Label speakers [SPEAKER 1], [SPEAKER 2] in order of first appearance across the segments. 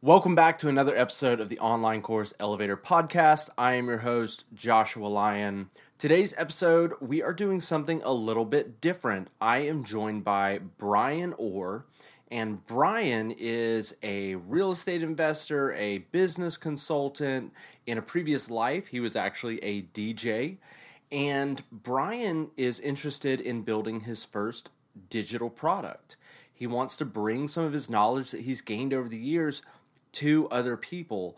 [SPEAKER 1] Welcome back to another episode of the Online Course Elevator Podcast. I am your host, Joshua Lyon. Today's episode, we are doing something a little bit different. I am joined by Brian Orr, and Brian is a real estate investor, a business consultant. In a previous life, he was actually a DJ. And Brian is interested in building his first digital product. He wants to bring some of his knowledge that he's gained over the years to other people.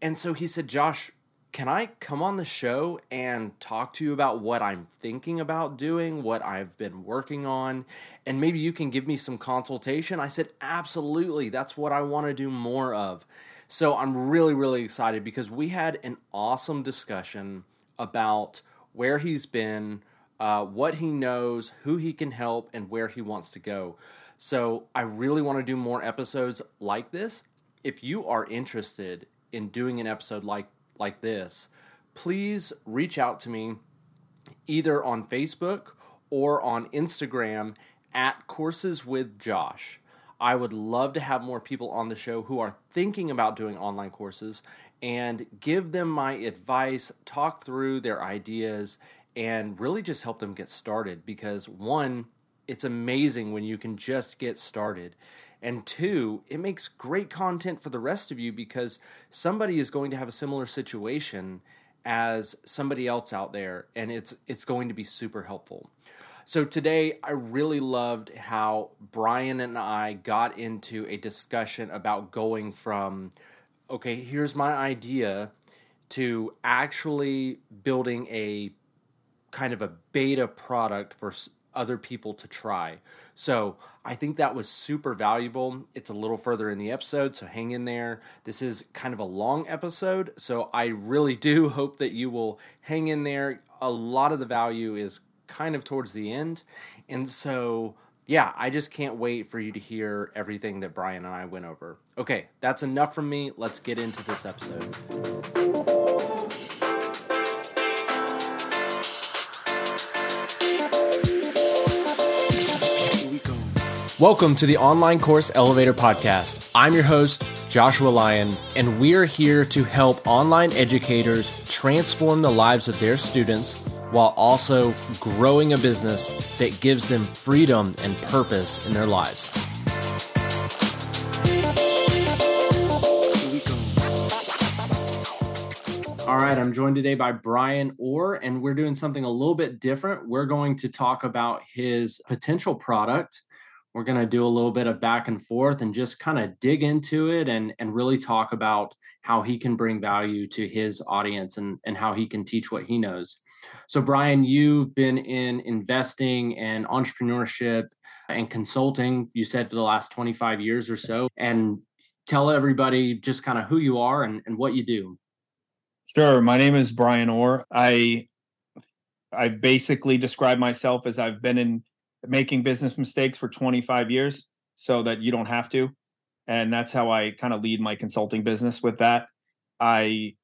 [SPEAKER 1] And so he said, Josh, can I come on the show and talk to you about what I'm thinking about doing, what I've been working on, and maybe you can give me some consultation? I said, Absolutely. That's what I want to do more of. So I'm really, really excited because we had an awesome discussion about where he's been, uh, what he knows, who he can help, and where he wants to go. So I really want to do more episodes like this if you are interested in doing an episode like like this, please reach out to me either on Facebook or on Instagram at Courses with Josh. I would love to have more people on the show who are thinking about doing online courses and give them my advice, talk through their ideas, and really just help them get started because one, it's amazing when you can just get started. And two, it makes great content for the rest of you because somebody is going to have a similar situation as somebody else out there and it's it's going to be super helpful. So today I really loved how Brian and I got into a discussion about going from okay, here's my idea to actually building a kind of a beta product for other people to try. So I think that was super valuable. It's a little further in the episode, so hang in there. This is kind of a long episode, so I really do hope that you will hang in there. A lot of the value is kind of towards the end. And so, yeah, I just can't wait for you to hear everything that Brian and I went over. Okay, that's enough from me. Let's get into this episode. Welcome to the Online Course Elevator Podcast. I'm your host, Joshua Lyon, and we're here to help online educators transform the lives of their students while also growing a business that gives them freedom and purpose in their lives. All right, I'm joined today by Brian Orr, and we're doing something a little bit different. We're going to talk about his potential product we're going to do a little bit of back and forth and just kind of dig into it and, and really talk about how he can bring value to his audience and, and how he can teach what he knows. So, Brian, you've been in investing and entrepreneurship and consulting, you said, for the last 25 years or so. And tell everybody just kind of who you are and, and what you do.
[SPEAKER 2] Sure. My name is Brian Orr. I I basically describe myself as I've been in making business mistakes for 25 years so that you don't have to. And that's how I kind of lead my consulting business with that. I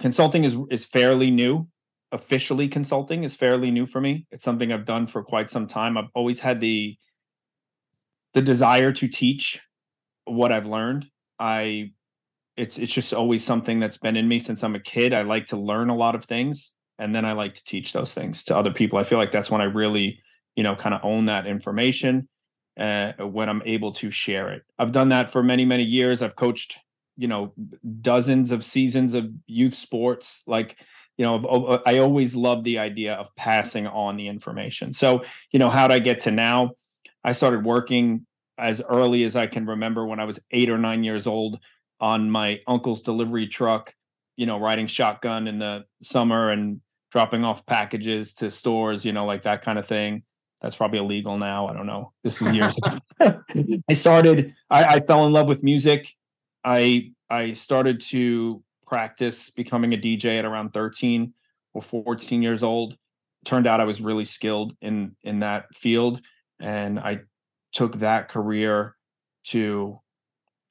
[SPEAKER 2] consulting is is fairly new. Officially consulting is fairly new for me. It's something I've done for quite some time. I've always had the the desire to teach what I've learned. I it's it's just always something that's been in me since I'm a kid. I like to learn a lot of things and then I like to teach those things to other people. I feel like that's when I really you know, kind of own that information uh, when I'm able to share it. I've done that for many, many years. I've coached, you know, dozens of seasons of youth sports. Like, you know, I always love the idea of passing on the information. So, you know, how did I get to now? I started working as early as I can remember when I was eight or nine years old on my uncle's delivery truck, you know, riding shotgun in the summer and dropping off packages to stores, you know, like that kind of thing. That's probably illegal now. I don't know. This is years ago. I started, I, I fell in love with music. I I started to practice becoming a DJ at around 13 or 14 years old. Turned out I was really skilled in in that field. And I took that career to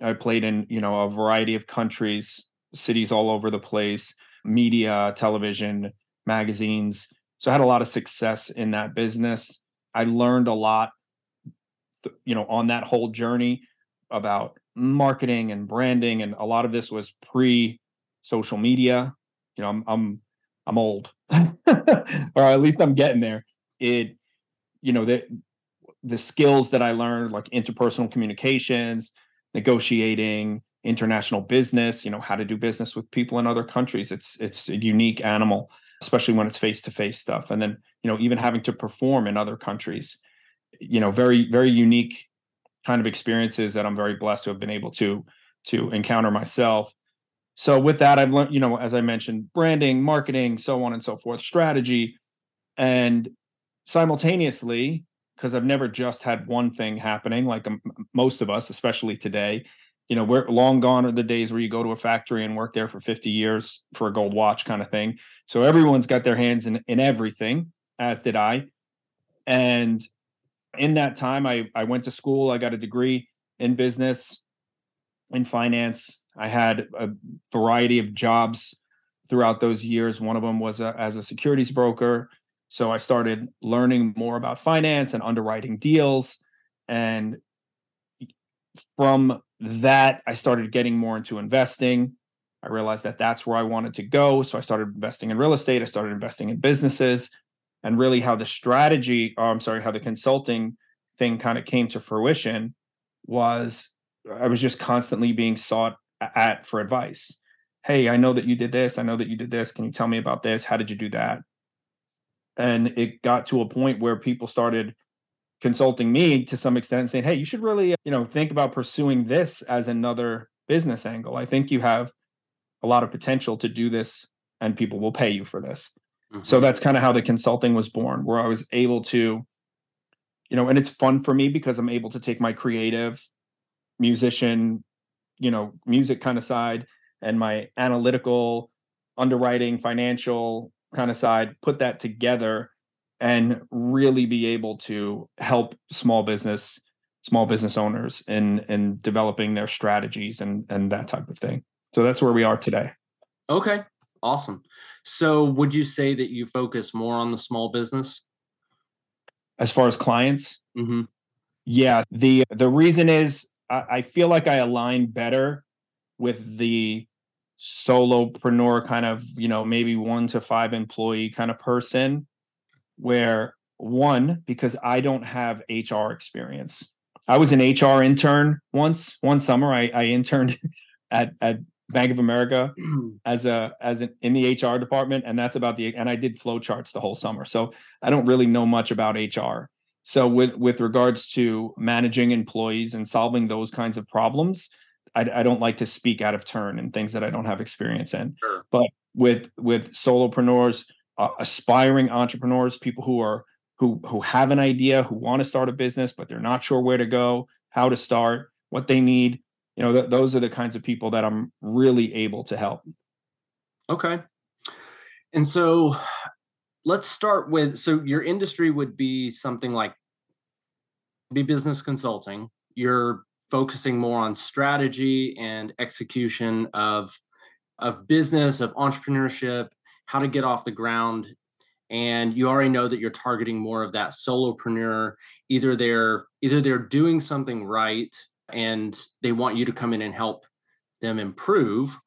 [SPEAKER 2] I played in, you know, a variety of countries, cities all over the place, media, television, magazines. So I had a lot of success in that business. I learned a lot, you know, on that whole journey about marketing and branding, and a lot of this was pre social media. You know, I'm I'm I'm old, or at least I'm getting there. It, you know, the the skills that I learned, like interpersonal communications, negotiating, international business, you know, how to do business with people in other countries. It's it's a unique animal, especially when it's face to face stuff. And then, you know, even having to perform in other countries, you know, very very unique kind of experiences that I'm very blessed to have been able to to encounter myself. So with that, I've learned, you know, as I mentioned, branding, marketing, so on and so forth, strategy, and simultaneously, because I've never just had one thing happening, like most of us, especially today. You know, we're long gone are the days where you go to a factory and work there for 50 years for a gold watch kind of thing. So everyone's got their hands in in everything, as did I. And in that time, I I went to school. I got a degree in business, in finance. I had a variety of jobs throughout those years. One of them was a, as a securities broker. So I started learning more about finance and underwriting deals. And from that, I started getting more into investing. I realized that that's where I wanted to go. So I started investing in real estate. I started investing in businesses and really how the strategy, oh, I'm sorry, how the consulting thing kind of came to fruition was I was just constantly being sought at for advice. Hey, I know that you did this. I know that you did this. Can you tell me about this? How did you do that? and it got to a point where people started consulting me to some extent saying hey you should really you know think about pursuing this as another business angle i think you have a lot of potential to do this and people will pay you for this mm-hmm. so that's kind of how the consulting was born where i was able to you know and it's fun for me because i'm able to take my creative musician you know music kind of side and my analytical underwriting financial kind of side, put that together and really be able to help small business small business owners in in developing their strategies and and that type of thing. So that's where we are today.
[SPEAKER 1] Okay. Awesome. So would you say that you focus more on the small business
[SPEAKER 2] as far as clients?
[SPEAKER 1] Mm-hmm.
[SPEAKER 2] Yeah. The the reason is I, I feel like I align better with the solopreneur kind of, you know, maybe one to five employee kind of person where one, because I don't have HR experience. I was an HR intern once, one summer. I, I interned at, at Bank of America as a as an in the HR department, and that's about the and I did flow charts the whole summer. So I don't really know much about HR. So with with regards to managing employees and solving those kinds of problems, I, I don't like to speak out of turn and things that I don't have experience in.
[SPEAKER 1] Sure.
[SPEAKER 2] But with with solopreneurs, uh, aspiring entrepreneurs, people who are who who have an idea, who want to start a business but they're not sure where to go, how to start, what they need. You know, th- those are the kinds of people that I'm really able to help.
[SPEAKER 1] Okay. And so let's start with so your industry would be something like be business consulting. You're focusing more on strategy and execution of of business of entrepreneurship how to get off the ground and you already know that you're targeting more of that solopreneur either they're either they're doing something right and they want you to come in and help them improve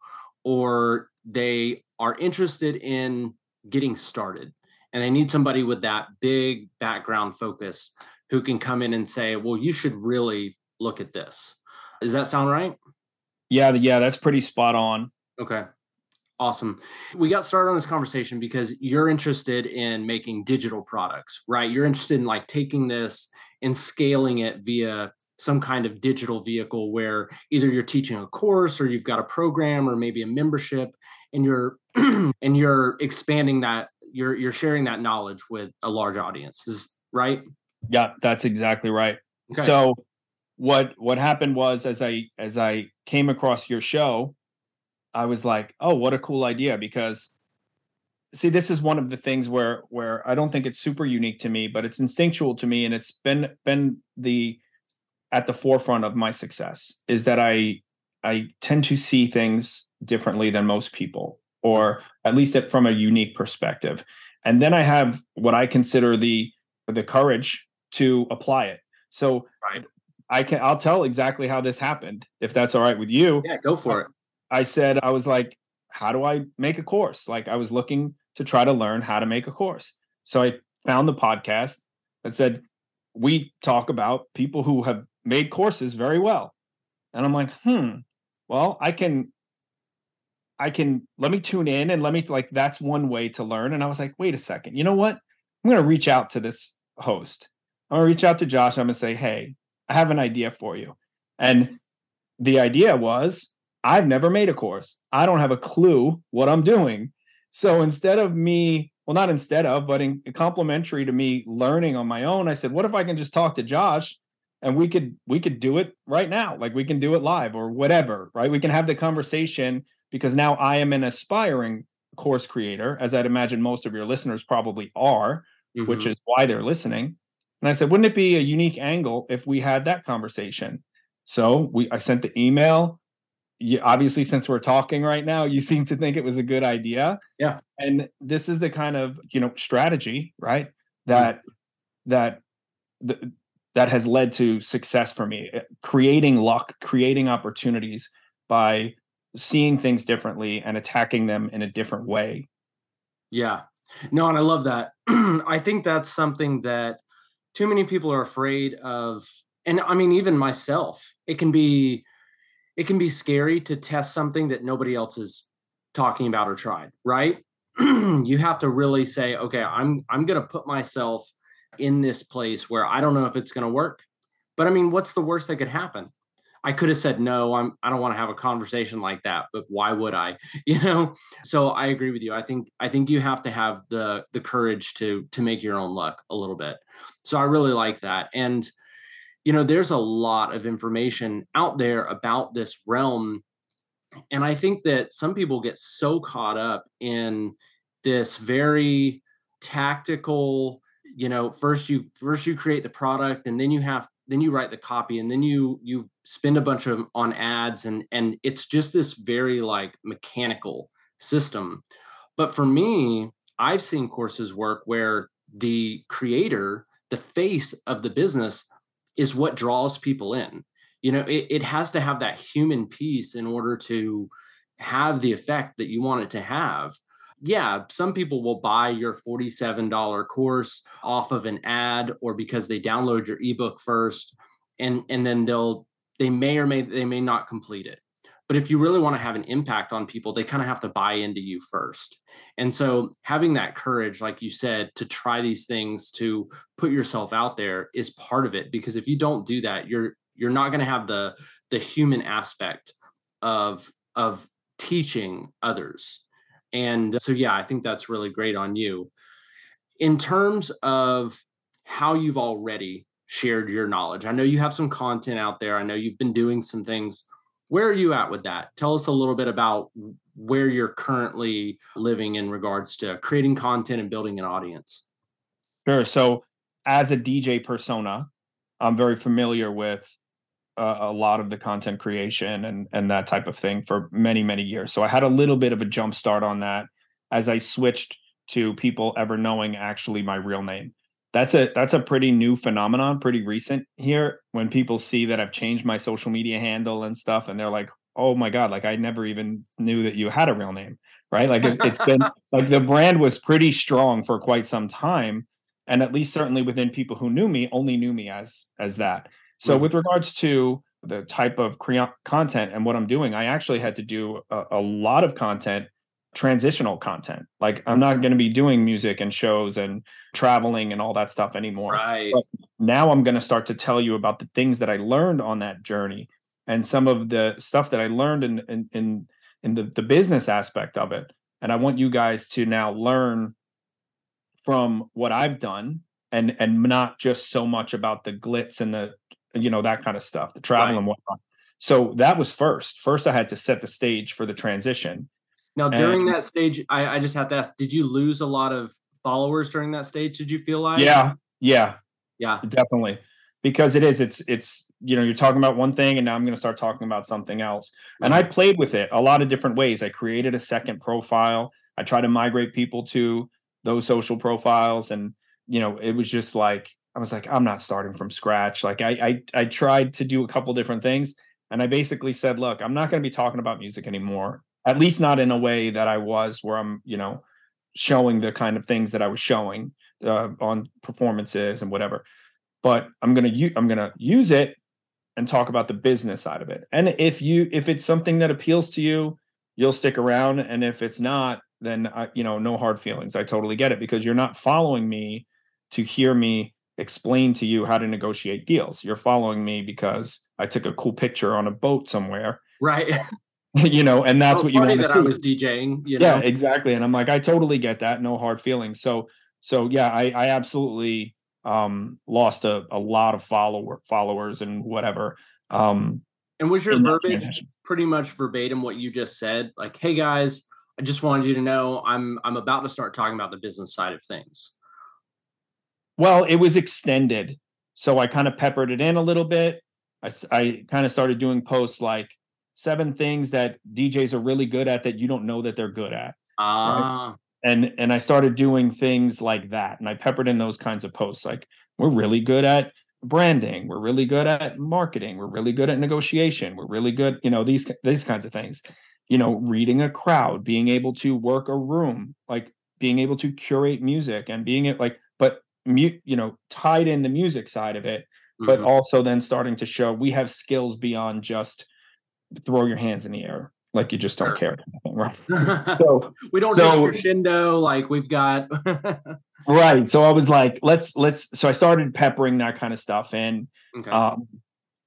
[SPEAKER 1] or they are interested in getting started and they need somebody with that big background focus who can come in and say well you should really look at this. Does that sound right?
[SPEAKER 2] Yeah, yeah, that's pretty spot on.
[SPEAKER 1] Okay. Awesome. We got started on this conversation because you're interested in making digital products, right? You're interested in like taking this and scaling it via some kind of digital vehicle where either you're teaching a course or you've got a program or maybe a membership and you're and you're expanding that you're you're sharing that knowledge with a large audience. Is right?
[SPEAKER 2] Yeah, that's exactly right. Okay. So what what happened was as I as I came across your show, I was like, oh, what a cool idea because see this is one of the things where where I don't think it's super unique to me, but it's instinctual to me and it's been been the at the forefront of my success is that I I tend to see things differently than most people or at least from a unique perspective. And then I have what I consider the the courage to apply it. So right I can I'll tell exactly how this happened if that's all right with you.
[SPEAKER 1] Yeah, go for it.
[SPEAKER 2] I said I was like, how do I make a course? Like I was looking to try to learn how to make a course. So I found the podcast that said we talk about people who have made courses very well. And I'm like, hmm, well, I can I can let me tune in and let me like that's one way to learn. And I was like, wait a second, you know what? I'm gonna reach out to this host. I'm gonna reach out to Josh. I'm gonna say, hey, I have an idea for you. And the idea was I've never made a course. I don't have a clue what I'm doing. So instead of me, well, not instead of, but in complementary to me learning on my own, I said, what if I can just talk to Josh and we could we could do it right now like we can do it live or whatever right we can have the conversation because now i am an aspiring course creator as i'd imagine most of your listeners probably are mm-hmm. which is why they're listening and i said wouldn't it be a unique angle if we had that conversation so we i sent the email you, obviously since we're talking right now you seem to think it was a good idea.
[SPEAKER 1] Yeah.
[SPEAKER 2] And this is the kind of you know strategy right that mm-hmm. that the, that has led to success for me eh, creating luck creating opportunities by seeing things differently and attacking them in a different way.
[SPEAKER 1] Yeah. No and i love that. I think that's something that too many people are afraid of and i mean even myself it can be it can be scary to test something that nobody else is talking about or tried right you have to really say okay i'm i'm going to put myself in this place where I don't know if it's going to work. But I mean, what's the worst that could happen? I could have said no, I'm I don't want to have a conversation like that, but why would I? You know? So I agree with you. I think I think you have to have the the courage to to make your own luck a little bit. So I really like that. And you know, there's a lot of information out there about this realm and I think that some people get so caught up in this very tactical you know first you first you create the product and then you have then you write the copy and then you you spend a bunch of on ads and and it's just this very like mechanical system. But for me i've seen courses work where the creator the face of the business is what draws people in you know it, it has to have that human piece in order to have the effect that you want it to have yeah, some people will buy your $47 course off of an ad or because they download your ebook first and and then they'll they may or may they may not complete it. But if you really want to have an impact on people, they kind of have to buy into you first. And so having that courage like you said to try these things to put yourself out there is part of it because if you don't do that, you're you're not going to have the the human aspect of of teaching others and so, yeah, I think that's really great on you. In terms of how you've already shared your knowledge, I know you have some content out there. I know you've been doing some things. Where are you at with that? Tell us a little bit about where you're currently living in regards to creating content and building an audience.
[SPEAKER 2] Sure. So, as a DJ persona, I'm very familiar with uh, a lot of the content creation and and that type of thing for many many years. So I had a little bit of a jump start on that as I switched to people ever knowing actually my real name. That's a that's a pretty new phenomenon, pretty recent here when people see that I've changed my social media handle and stuff and they're like, "Oh my god, like I never even knew that you had a real name." Right? Like it, it's been like the brand was pretty strong for quite some time and at least certainly within people who knew me only knew me as as that so, with regards to the type of cre- content and what I'm doing, I actually had to do a, a lot of content, transitional content. Like, I'm not mm-hmm. going to be doing music and shows and traveling and all that stuff anymore.
[SPEAKER 1] Right.
[SPEAKER 2] But now I'm going to start to tell you about the things that I learned on that journey and some of the stuff that I learned in in in, in the, the business aspect of it. And I want you guys to now learn from what I've done and and not just so much about the glitz and the you know that kind of stuff the travel right. and whatnot so that was first first i had to set the stage for the transition
[SPEAKER 1] now during and, that stage I, I just have to ask did you lose a lot of followers during that stage? Did you feel like?
[SPEAKER 2] Yeah yeah.
[SPEAKER 1] Yeah.
[SPEAKER 2] Definitely. Because it is it's it's you know you're talking about one thing and now i'm going to start talking about something else. And i played with it a lot of different ways. I created a second profile. I try to migrate people to those social profiles and you know it was just like I was like, I'm not starting from scratch. Like I I I tried to do a couple different things and I basically said, look, I'm not going to be talking about music anymore. At least not in a way that I was where I'm, you know, showing the kind of things that I was showing uh, on performances and whatever. But I'm going to I'm to use it and talk about the business side of it. And if you if it's something that appeals to you, you'll stick around and if it's not, then I, you know, no hard feelings. I totally get it because you're not following me to hear me explain to you how to negotiate deals. You're following me because I took a cool picture on a boat somewhere.
[SPEAKER 1] Right.
[SPEAKER 2] you know, and that's what you want
[SPEAKER 1] to
[SPEAKER 2] see. I
[SPEAKER 1] was DJing, you know?
[SPEAKER 2] Yeah, exactly. And I'm like, I totally get that. No hard feelings. So, so yeah, I, I absolutely um lost a, a lot of follower followers and whatever. Um
[SPEAKER 1] and was your verbiage pretty much verbatim what you just said? Like, hey guys, I just wanted you to know I'm I'm about to start talking about the business side of things.
[SPEAKER 2] Well, it was extended. So I kind of peppered it in a little bit. I, I kind of started doing posts like seven things that DJs are really good at that you don't know that they're good at.
[SPEAKER 1] Ah. Right?
[SPEAKER 2] And and I started doing things like that. And I peppered in those kinds of posts. Like we're really good at branding. We're really good at marketing. We're really good at negotiation. We're really good, you know, these these kinds of things. You know, reading a crowd, being able to work a room, like being able to curate music and being it like, but mute, you know, tied in the music side of it, mm-hmm. but also then starting to show we have skills beyond just throw your hands in the air like you just don't care right
[SPEAKER 1] so we don't so, crescendo like we've got
[SPEAKER 2] right so i was like let's let's so i started peppering that kind of stuff in okay. um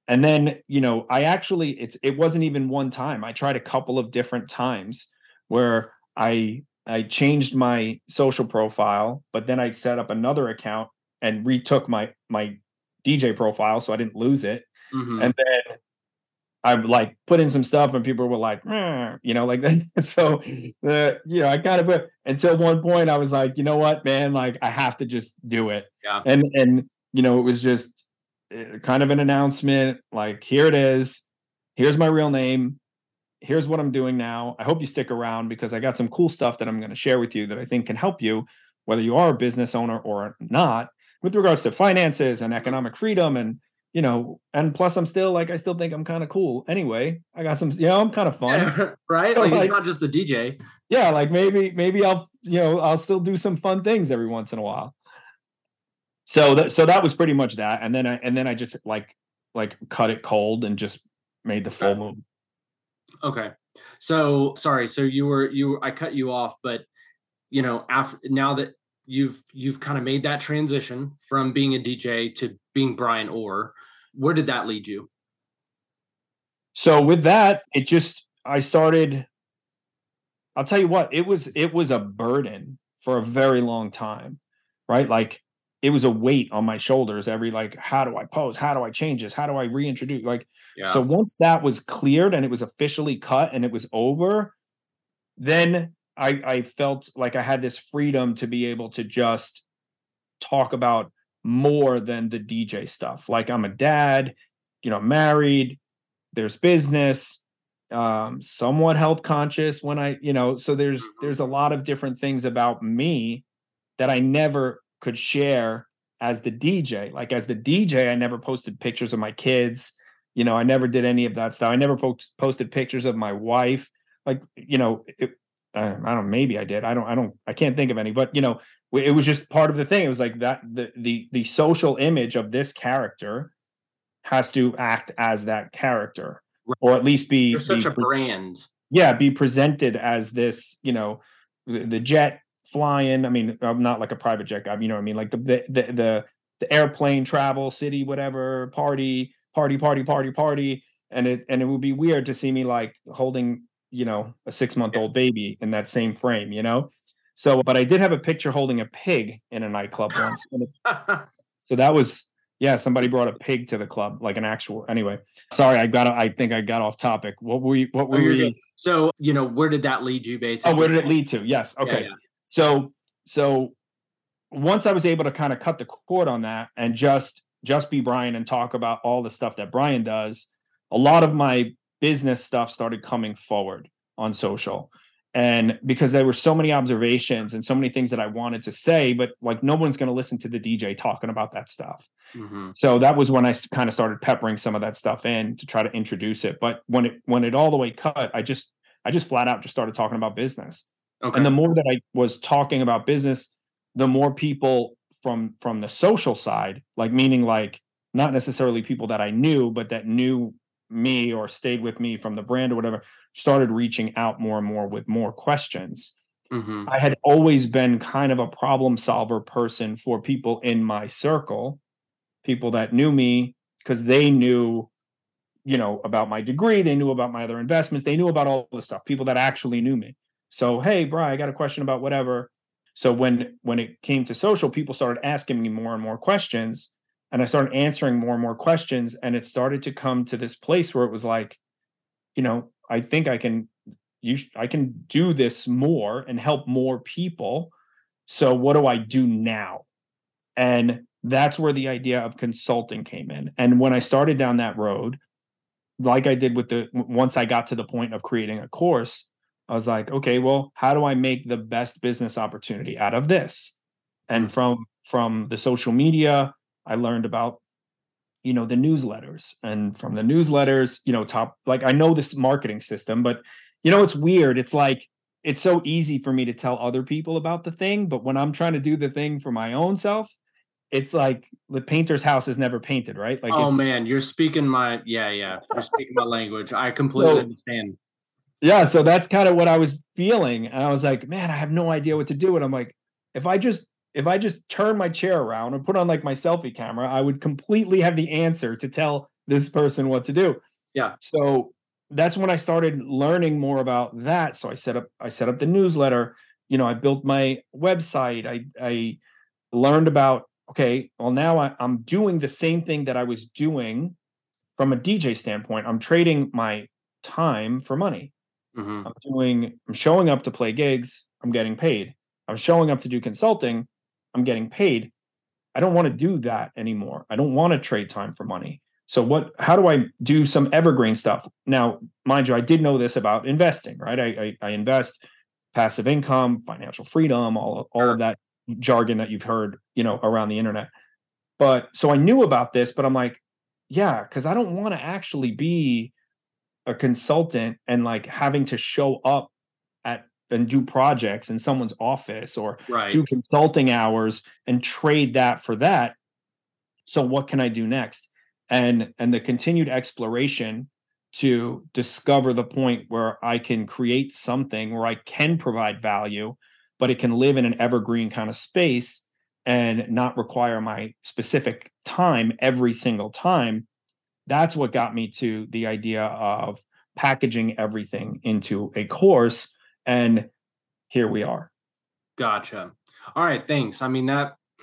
[SPEAKER 2] and then you know i actually it's it wasn't even one time i tried a couple of different times where i I changed my social profile, but then I set up another account and retook my my DJ profile so I didn't lose it. Mm-hmm. And then I like put in some stuff and people were like, you know, like that. so, uh, you know, I kind of put until one point I was like, you know what, man, like I have to just do it.
[SPEAKER 1] Yeah.
[SPEAKER 2] And, and, you know, it was just uh, kind of an announcement like, here it is. Here's my real name here's what I'm doing now. I hope you stick around because I got some cool stuff that I'm going to share with you that I think can help you, whether you are a business owner or not, with regards to finances and economic freedom. And, you know, and plus I'm still like, I still think I'm kind of cool. Anyway, I got some, you know, I'm kind of fun.
[SPEAKER 1] right. like, like, not just the DJ.
[SPEAKER 2] Yeah. Like maybe, maybe I'll, you know, I'll still do some fun things every once in a while. So that, so that was pretty much that. And then I, and then I just like, like cut it cold and just made the full move.
[SPEAKER 1] Okay. So sorry. So you were you I cut you off, but you know, after now that you've you've kind of made that transition from being a DJ to being Brian Orr, where did that lead you?
[SPEAKER 2] So with that, it just I started I'll tell you what, it was it was a burden for a very long time. Right? Like it was a weight on my shoulders every like how do i pose how do i change this how do i reintroduce like yeah. so once that was cleared and it was officially cut and it was over then i i felt like i had this freedom to be able to just talk about more than the dj stuff like i'm a dad you know married there's business um somewhat health conscious when i you know so there's mm-hmm. there's a lot of different things about me that i never could share as the DJ. Like as the DJ, I never posted pictures of my kids. You know, I never did any of that stuff. I never po- posted pictures of my wife. Like, you know, it, I don't. Maybe I did. I don't. I don't. I can't think of any. But you know, it was just part of the thing. It was like that. The the the social image of this character has to act as that character, right. or at least be
[SPEAKER 1] such a brand.
[SPEAKER 2] Yeah, be presented as this. You know, the, the jet flying. I mean, I'm not like a private jet guy. You know what I mean? Like the the the the, the airplane travel, city, whatever, party, party, party, party, party. And it and it would be weird to see me like holding, you know, a six month old baby in that same frame, you know? So, but I did have a picture holding a pig in a nightclub once. so that was yeah, somebody brought a pig to the club, like an actual. Anyway, sorry, I got. I think I got off topic. What were you? What oh, were oh, you?
[SPEAKER 1] So you know, where did that lead you? Basically,
[SPEAKER 2] oh, where did it lead to? Yes. Okay. Yeah, yeah. So so once I was able to kind of cut the cord on that and just just be Brian and talk about all the stuff that Brian does, a lot of my business stuff started coming forward on social. and because there were so many observations and so many things that I wanted to say, but like no one's going to listen to the DJ talking about that stuff. Mm-hmm. So that was when I kind of started peppering some of that stuff in to try to introduce it. But when it when it all the way cut, I just I just flat out just started talking about business. Okay. And the more that I was talking about business, the more people from from the social side, like meaning like not necessarily people that I knew, but that knew me or stayed with me from the brand or whatever, started reaching out more and more with more questions. Mm-hmm. I had always been kind of a problem solver person for people in my circle, people that knew me because they knew, you know, about my degree, they knew about my other investments, they knew about all the stuff, people that actually knew me. So, hey, Bry, I got a question about whatever. So when when it came to social, people started asking me more and more questions, and I started answering more and more questions, and it started to come to this place where it was like, you know, I think I can you I can do this more and help more people. So what do I do now? And that's where the idea of consulting came in. And when I started down that road, like I did with the once I got to the point of creating a course, I was like, okay, well, how do I make the best business opportunity out of this? And mm. from from the social media, I learned about you know the newsletters. And from the newsletters you know top like i know this marketing system but you know it's weird. It's like it's so easy for me to tell other people about the thing but when i'm trying to do the thing for my own self it's like the painter's house is never painted right? Like
[SPEAKER 1] oh man you're speaking my yeah yeah you're speaking my language. I completely so, understand.
[SPEAKER 2] Yeah so that's kind of what i was feeling. And i was like man i have no idea what to do. And i'm like if i just if I just turn my chair around and put on like my selfie camera, I would completely have the answer to tell this person what to do.
[SPEAKER 1] Yeah.
[SPEAKER 2] So that's when I started learning more about that. So I set up I set up the newsletter. You know, I built my website. I I learned about okay, well now I, I'm doing the same thing that I was doing from a DJ standpoint. I'm trading my time for money. Mm-hmm. I'm doing I'm showing up to play gigs. I'm getting paid. I'm showing up to do consulting. I'm getting paid. I don't want to do that anymore. I don't want to trade time for money. So what how do I do some evergreen stuff? Now, mind you, I did know this about investing, right? I I, I invest passive income, financial freedom, all all of that jargon that you've heard, you know, around the internet. But so I knew about this, but I'm like, yeah, because I don't want to actually be a consultant and like having to show up at and do projects in someone's office or right. do consulting hours and trade that for that. So what can i do next? And and the continued exploration to discover the point where i can create something where i can provide value but it can live in an evergreen kind of space and not require my specific time every single time. That's what got me to the idea of packaging everything into a course and here we are.
[SPEAKER 1] Gotcha. All right thanks. I mean that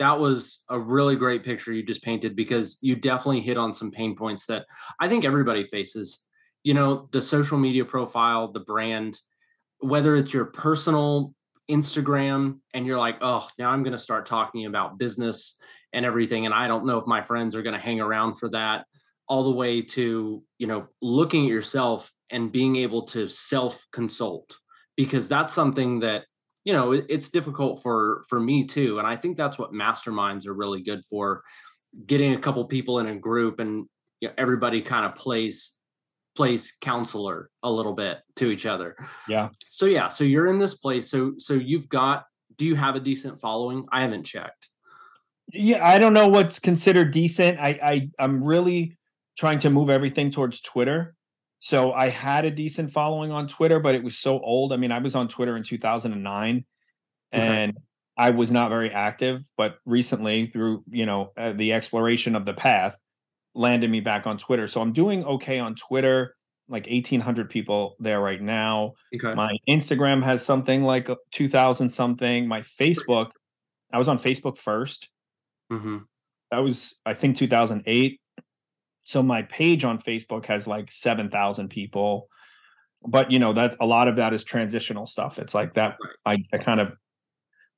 [SPEAKER 1] that was a really great picture you just painted because you definitely hit on some pain points that i think everybody faces. You know the social media profile the brand whether it's your personal instagram and you're like oh now i'm going to start talking about business and everything and i don't know if my friends are going to hang around for that all the way to you know looking at yourself and being able to self consult because that's something that you know it's difficult for for me too and i think that's what masterminds are really good for getting a couple people in a group and you know, everybody kind of plays plays counselor a little bit to each other.
[SPEAKER 2] Yeah.
[SPEAKER 1] So yeah so you're in this place so so you've got do you have a decent following? I haven't checked.
[SPEAKER 2] Yeah i don't know what's considered decent i i i'm really trying to move everything towards twitter so I had a decent following on Twitter, but it was so old. I mean, I was on Twitter in 2009 okay. and I was not very active, but recently through, you know, uh, the exploration of the path landed me back on Twitter. So I'm doing okay on Twitter, like 1800 people there right now. Okay. My Instagram has something like 2000 something. My Facebook, I was on Facebook 1st mm-hmm. That was, I think, 2008 so my page on Facebook has like 7,000 people. But you know, that a lot of that is transitional stuff. It's like that. I, I kind of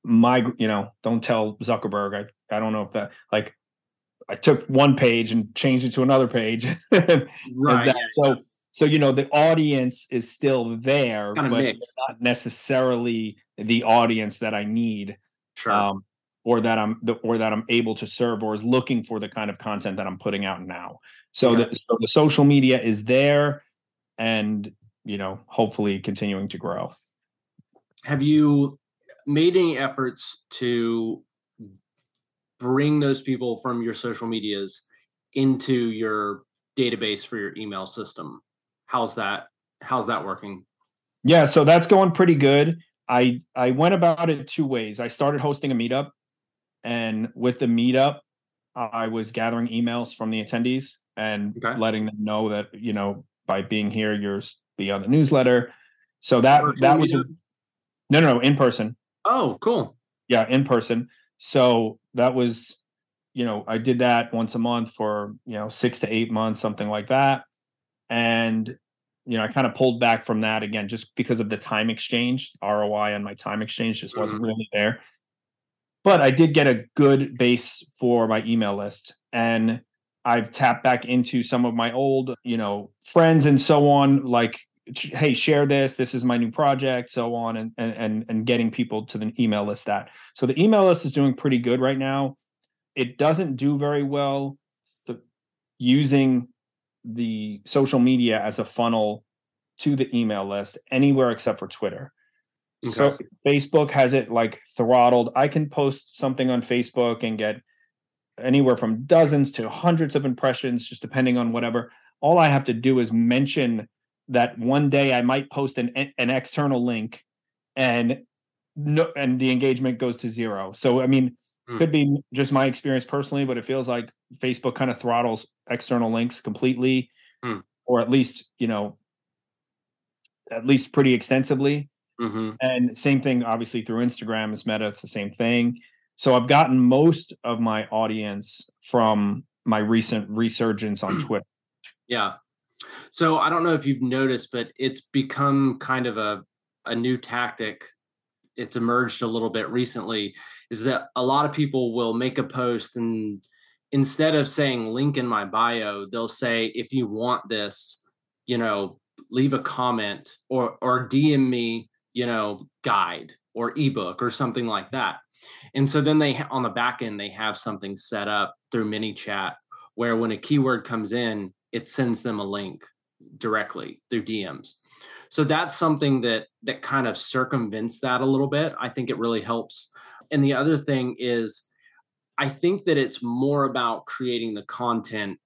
[SPEAKER 2] my you know, don't tell Zuckerberg. I I don't know if that like I took one page and changed it to another page. right. That, so so you know the audience is still there,
[SPEAKER 1] Kinda
[SPEAKER 2] but
[SPEAKER 1] mixed.
[SPEAKER 2] not necessarily the audience that I need,
[SPEAKER 1] Sure.
[SPEAKER 2] um, or that I'm the, or that I'm able to serve, or is looking for the kind of content that I'm putting out now. So
[SPEAKER 1] Okay.
[SPEAKER 2] the so the social media is there, and you know hopefully continuing to grow.
[SPEAKER 1] have you made any efforts to bring those people from your social medias into your database for your email system how's that how's that working
[SPEAKER 2] Yeah, so that's going pretty good. I I went about it two ways. I started hosting a meetup, and with the meetup, I was gathering emails from the attendees and
[SPEAKER 1] Okay.
[SPEAKER 2] letting them know that you know by being here, you're be on the newsletter. So that that was a, no no no in person.
[SPEAKER 1] oh cool
[SPEAKER 2] Yeah, in person. So that was you know I did that once a month for you know six to eight months, something like that, and you know, I kind of pulled back from that again just because of the time exchange. ROI on my time exchange just wasn't mm-hmm. really there. But I did get a good base for my email list. And I've tapped back into some of my old, you know, friends and so on, like, hey, share this. This is my new project, so on, and and and, getting people to the email list that. So the email list is doing pretty good right now. It doesn't do very well using the social media as a funnel to the email list anywhere except for Twitter. So Facebook has it like throttled. I can post something on Facebook and get anywhere from dozens to hundreds of impressions, just depending on whatever. All I have to do is mention that one day I might post an an external link, and no, and the engagement goes to zero. So I mean,
[SPEAKER 1] Hmm.
[SPEAKER 2] could be just my experience personally, but it feels like Facebook kind of throttles external links completely,
[SPEAKER 1] Hmm.
[SPEAKER 2] or at least you know, at least pretty extensively.
[SPEAKER 1] Hmm
[SPEAKER 2] And same thing, obviously, through Instagram is Meta. It's the same thing. So I've gotten most of my audience from my recent resurgence on Twitter.
[SPEAKER 1] Yeah. So I don't know if you've noticed, but it's become kind of a, a new tactic. It's emerged a little bit recently is that a lot of people will make a post and instead of saying link in my bio, they'll say, if you want this, you know, leave a comment or, or DM me, you know, guide or ebook or something like that. And so then they, on the back end, they have something set up through ManyChat where when a keyword comes in, it sends them a link directly through DMs. So that's something that that kind of circumvents that a little bit. I think it really helps. And the other thing is I think that it's more about creating the content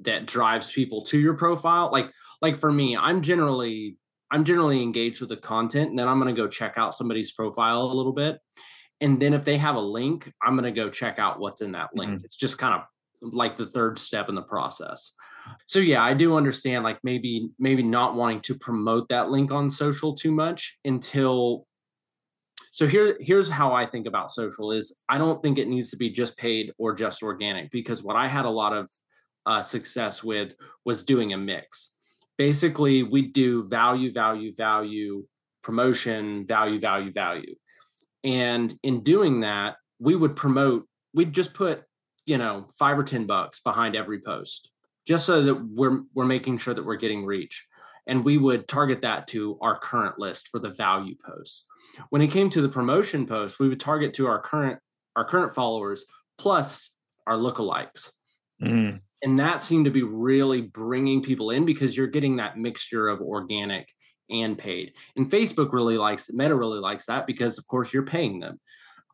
[SPEAKER 1] that drives people to your profile. Like like for me, I'm generally I'm generally engaged with the content and then I'm going to go check out somebody's profile a little bit. And then if they have a link, I'm going to go check out what's in that link. It's just kind of like the third step in the process. So yeah, I do understand like maybe maybe not wanting to promote that link on social too much until so here here's how I think about social is I don't think it needs to be just paid or just organic because what I had a lot of uh, success with was doing a mix. Basically, we do value, value, value, promotion, value, value, value. And in doing that, we would promote, we'd just put, you know, five or 10 bucks behind every post, just so that we're we're making sure that we're getting reach. And we would target that to our current list for the value posts. When it came to the promotion post, we would target to our current our current followers plus our lookalikes
[SPEAKER 2] Mhm.
[SPEAKER 1] And that seemed to be really bringing people in because you're getting that mixture of organic and paid. And facebook really likes meta really likes that because of course you're paying them.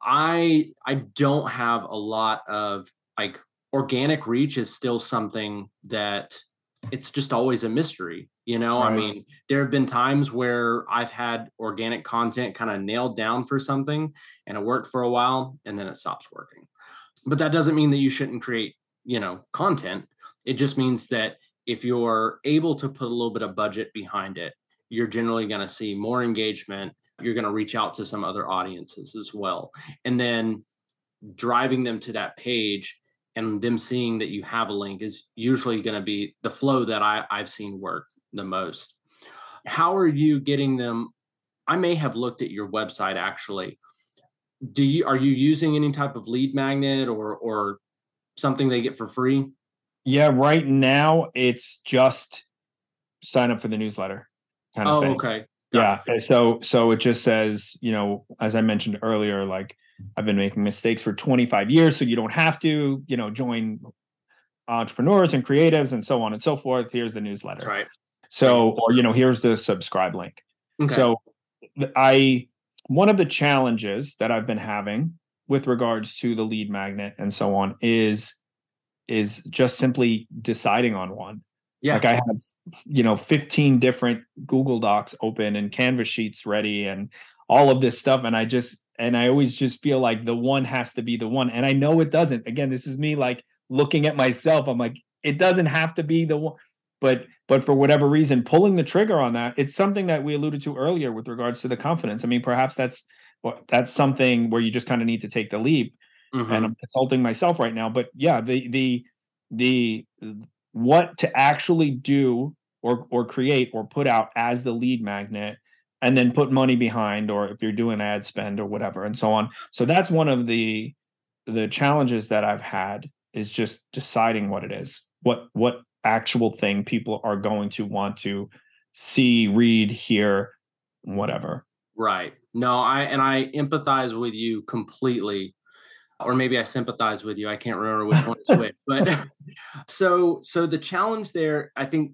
[SPEAKER 1] I i don't have a lot of like organic reach is still something that it's just always a mystery you know? I mean there have been times where i've had organic content kind of nailed down for something and it worked for a while and then it stops working. But that doesn't mean that you shouldn't create you know content it just means that if you're able to put a little bit of budget behind it you're generally going to see more engagement you're going to reach out to some other audiences as well. And then driving them to that page and them seeing that you have a link is usually going to be the flow that I, i've seen work the most. How are you getting them? I may have looked at your website actually. Do you are you using any type of lead magnet or or something they get for free
[SPEAKER 2] Yeah, right now it's just sign up for the newsletter kind of
[SPEAKER 1] oh,
[SPEAKER 2] thing.
[SPEAKER 1] okay.
[SPEAKER 2] Got yeah. It. So so it just says, you know, as I mentioned earlier, like I've been making mistakes for 25 years, so you don't have to, you know, join entrepreneurs and creatives and so on and so forth. Here's the newsletter.
[SPEAKER 1] That's right.
[SPEAKER 2] So, or you know, here's the subscribe link. Okay. So I one of the challenges that I've been having with regards to the lead magnet and so on is is just simply deciding on one. Yeah. Like I have, you know, 15 different Google Docs open and Canva sheets ready and all of this stuff. And I just, and I always just feel like the one has to be the one. And I know it doesn't. Again, this is me like looking at myself. I'm like, it doesn't have to be the one. But but for whatever reason, pulling the trigger on that, it's something that we alluded to earlier with regards to the confidence. I mean, perhaps that's that's something where you just kind of need to take the leap. Mm-hmm. And I'm consulting myself right now. But yeah, the the the what to actually do or or create or put out as the lead magnet and then put money behind or if you're doing ad spend or whatever and so on so that's one of the the challenges that i've had is just deciding what it is what what actual thing people are going to want to see read hear whatever
[SPEAKER 1] right no i and i empathize with you completely or maybe I sympathize with you. I can't remember which one is which. But so so the challenge there, I think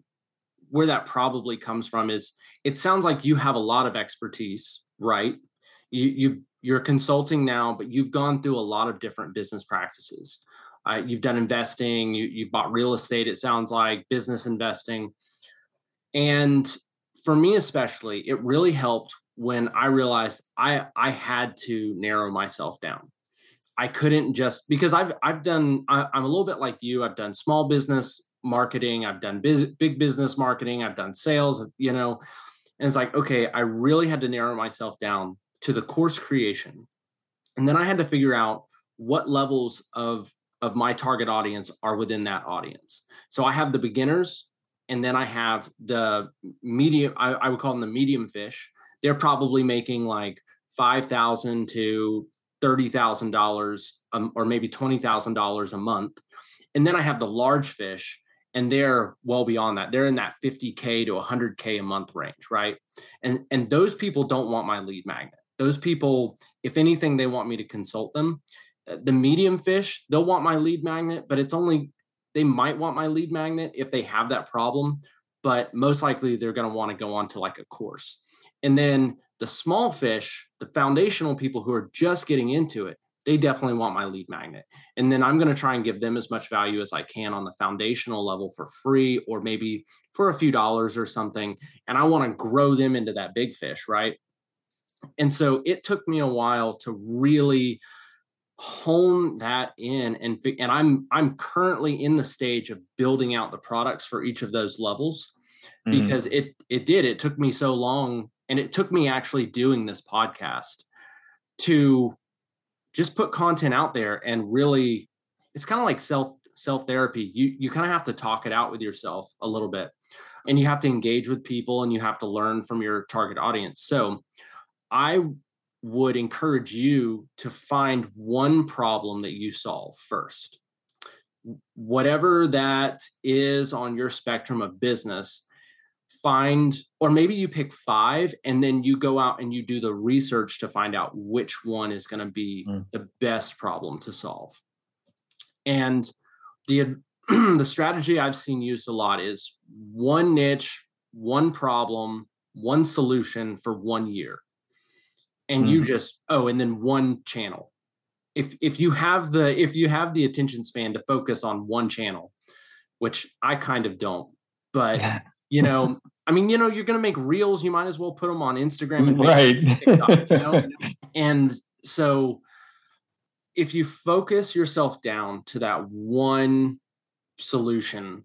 [SPEAKER 1] where that probably comes from is it sounds like you have a lot of expertise, right? You you you're consulting now, but you've gone through a lot of different business practices. Uh, you've done investing, you you've bought real estate. It sounds like business investing, and for me especially, it really helped when I realized I I had to narrow myself down I couldn't just because I've I've done I, am a little bit like you. I've done small business marketing. I've done biz, big business marketing. I've done sales. You know, and it's like okay, I really had to narrow myself down to the course creation, and then I had to figure out what levels of of my target audience are within that audience. So I have the beginners, and then I have the medium. I, I would call them the medium fish. They're probably making like five thousand to $30,000 um, or maybe $20,000 a month. And then I have the large fish and they're well beyond that. They're in that 50k to 100k a month range, right? And and those people don't want my lead magnet. Those people, if anything, they want me to consult them. Uh, the medium fish, they'll want my lead magnet, but it's only they might want my lead magnet if they have that problem, but most likely they're going to want to go on to like a course. And then the small fish, the foundational people who are just getting into it, they definitely want my lead magnet. And then I'm going to try and give them as much value as I can on the foundational level for free or maybe for a few dollars or something. And I want to grow them into that big fish, right? And so it took me a while to really hone that in and and I'm I'm currently in the stage of building out the products for each of those levels mm-hmm. because it it did it took me so long and it took me actually doing this podcast to just put content out there and really it's kind of like self self therapy you you kind of have to talk it out with yourself a little bit and you have to engage with people and you have to learn from your target audience. So i would encourage you to find one problem that you solve first. Whatever that is on your spectrum of business find or maybe you pick five and then you go out and you do the research to find out which one is going to be mm. the best problem to solve and the the strategy i've seen used a lot is one niche one problem one solution for one year and mm. you just oh and then one channel if if you have the if you have the attention span to focus on one channel which i kind of don't but you know i mean you know you're going to make reels you might as well put them on instagram and
[SPEAKER 2] right
[SPEAKER 1] TikTok, you know? and so if you focus yourself down to that one solution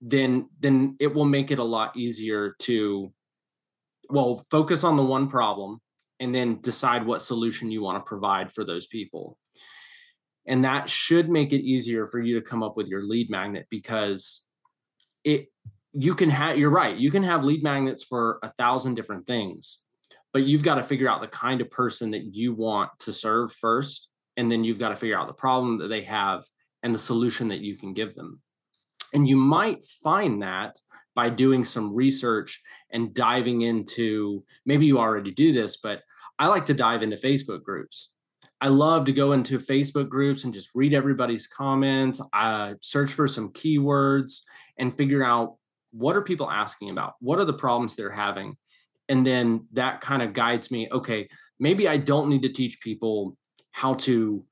[SPEAKER 1] then then it will make it a lot easier to well focus on the one problem and then decide what solution you want to provide for those people and that should make it easier for you to come up with your lead magnet because it you can have you're right you can have lead magnets for a thousand different things but you've got to figure out the kind of person that you want to serve first and then you've got to figure out the problem that they have and the solution that you can give them And you might find that by doing some research and diving into maybe you already do this, but I like to dive into Facebook groups. I love to go into Facebook groups and just read everybody's comments, uh, search for some keywords, and figure out what are people asking about? What are the problems they're having? And then that kind of guides me. Okay, maybe I don't need to teach people how to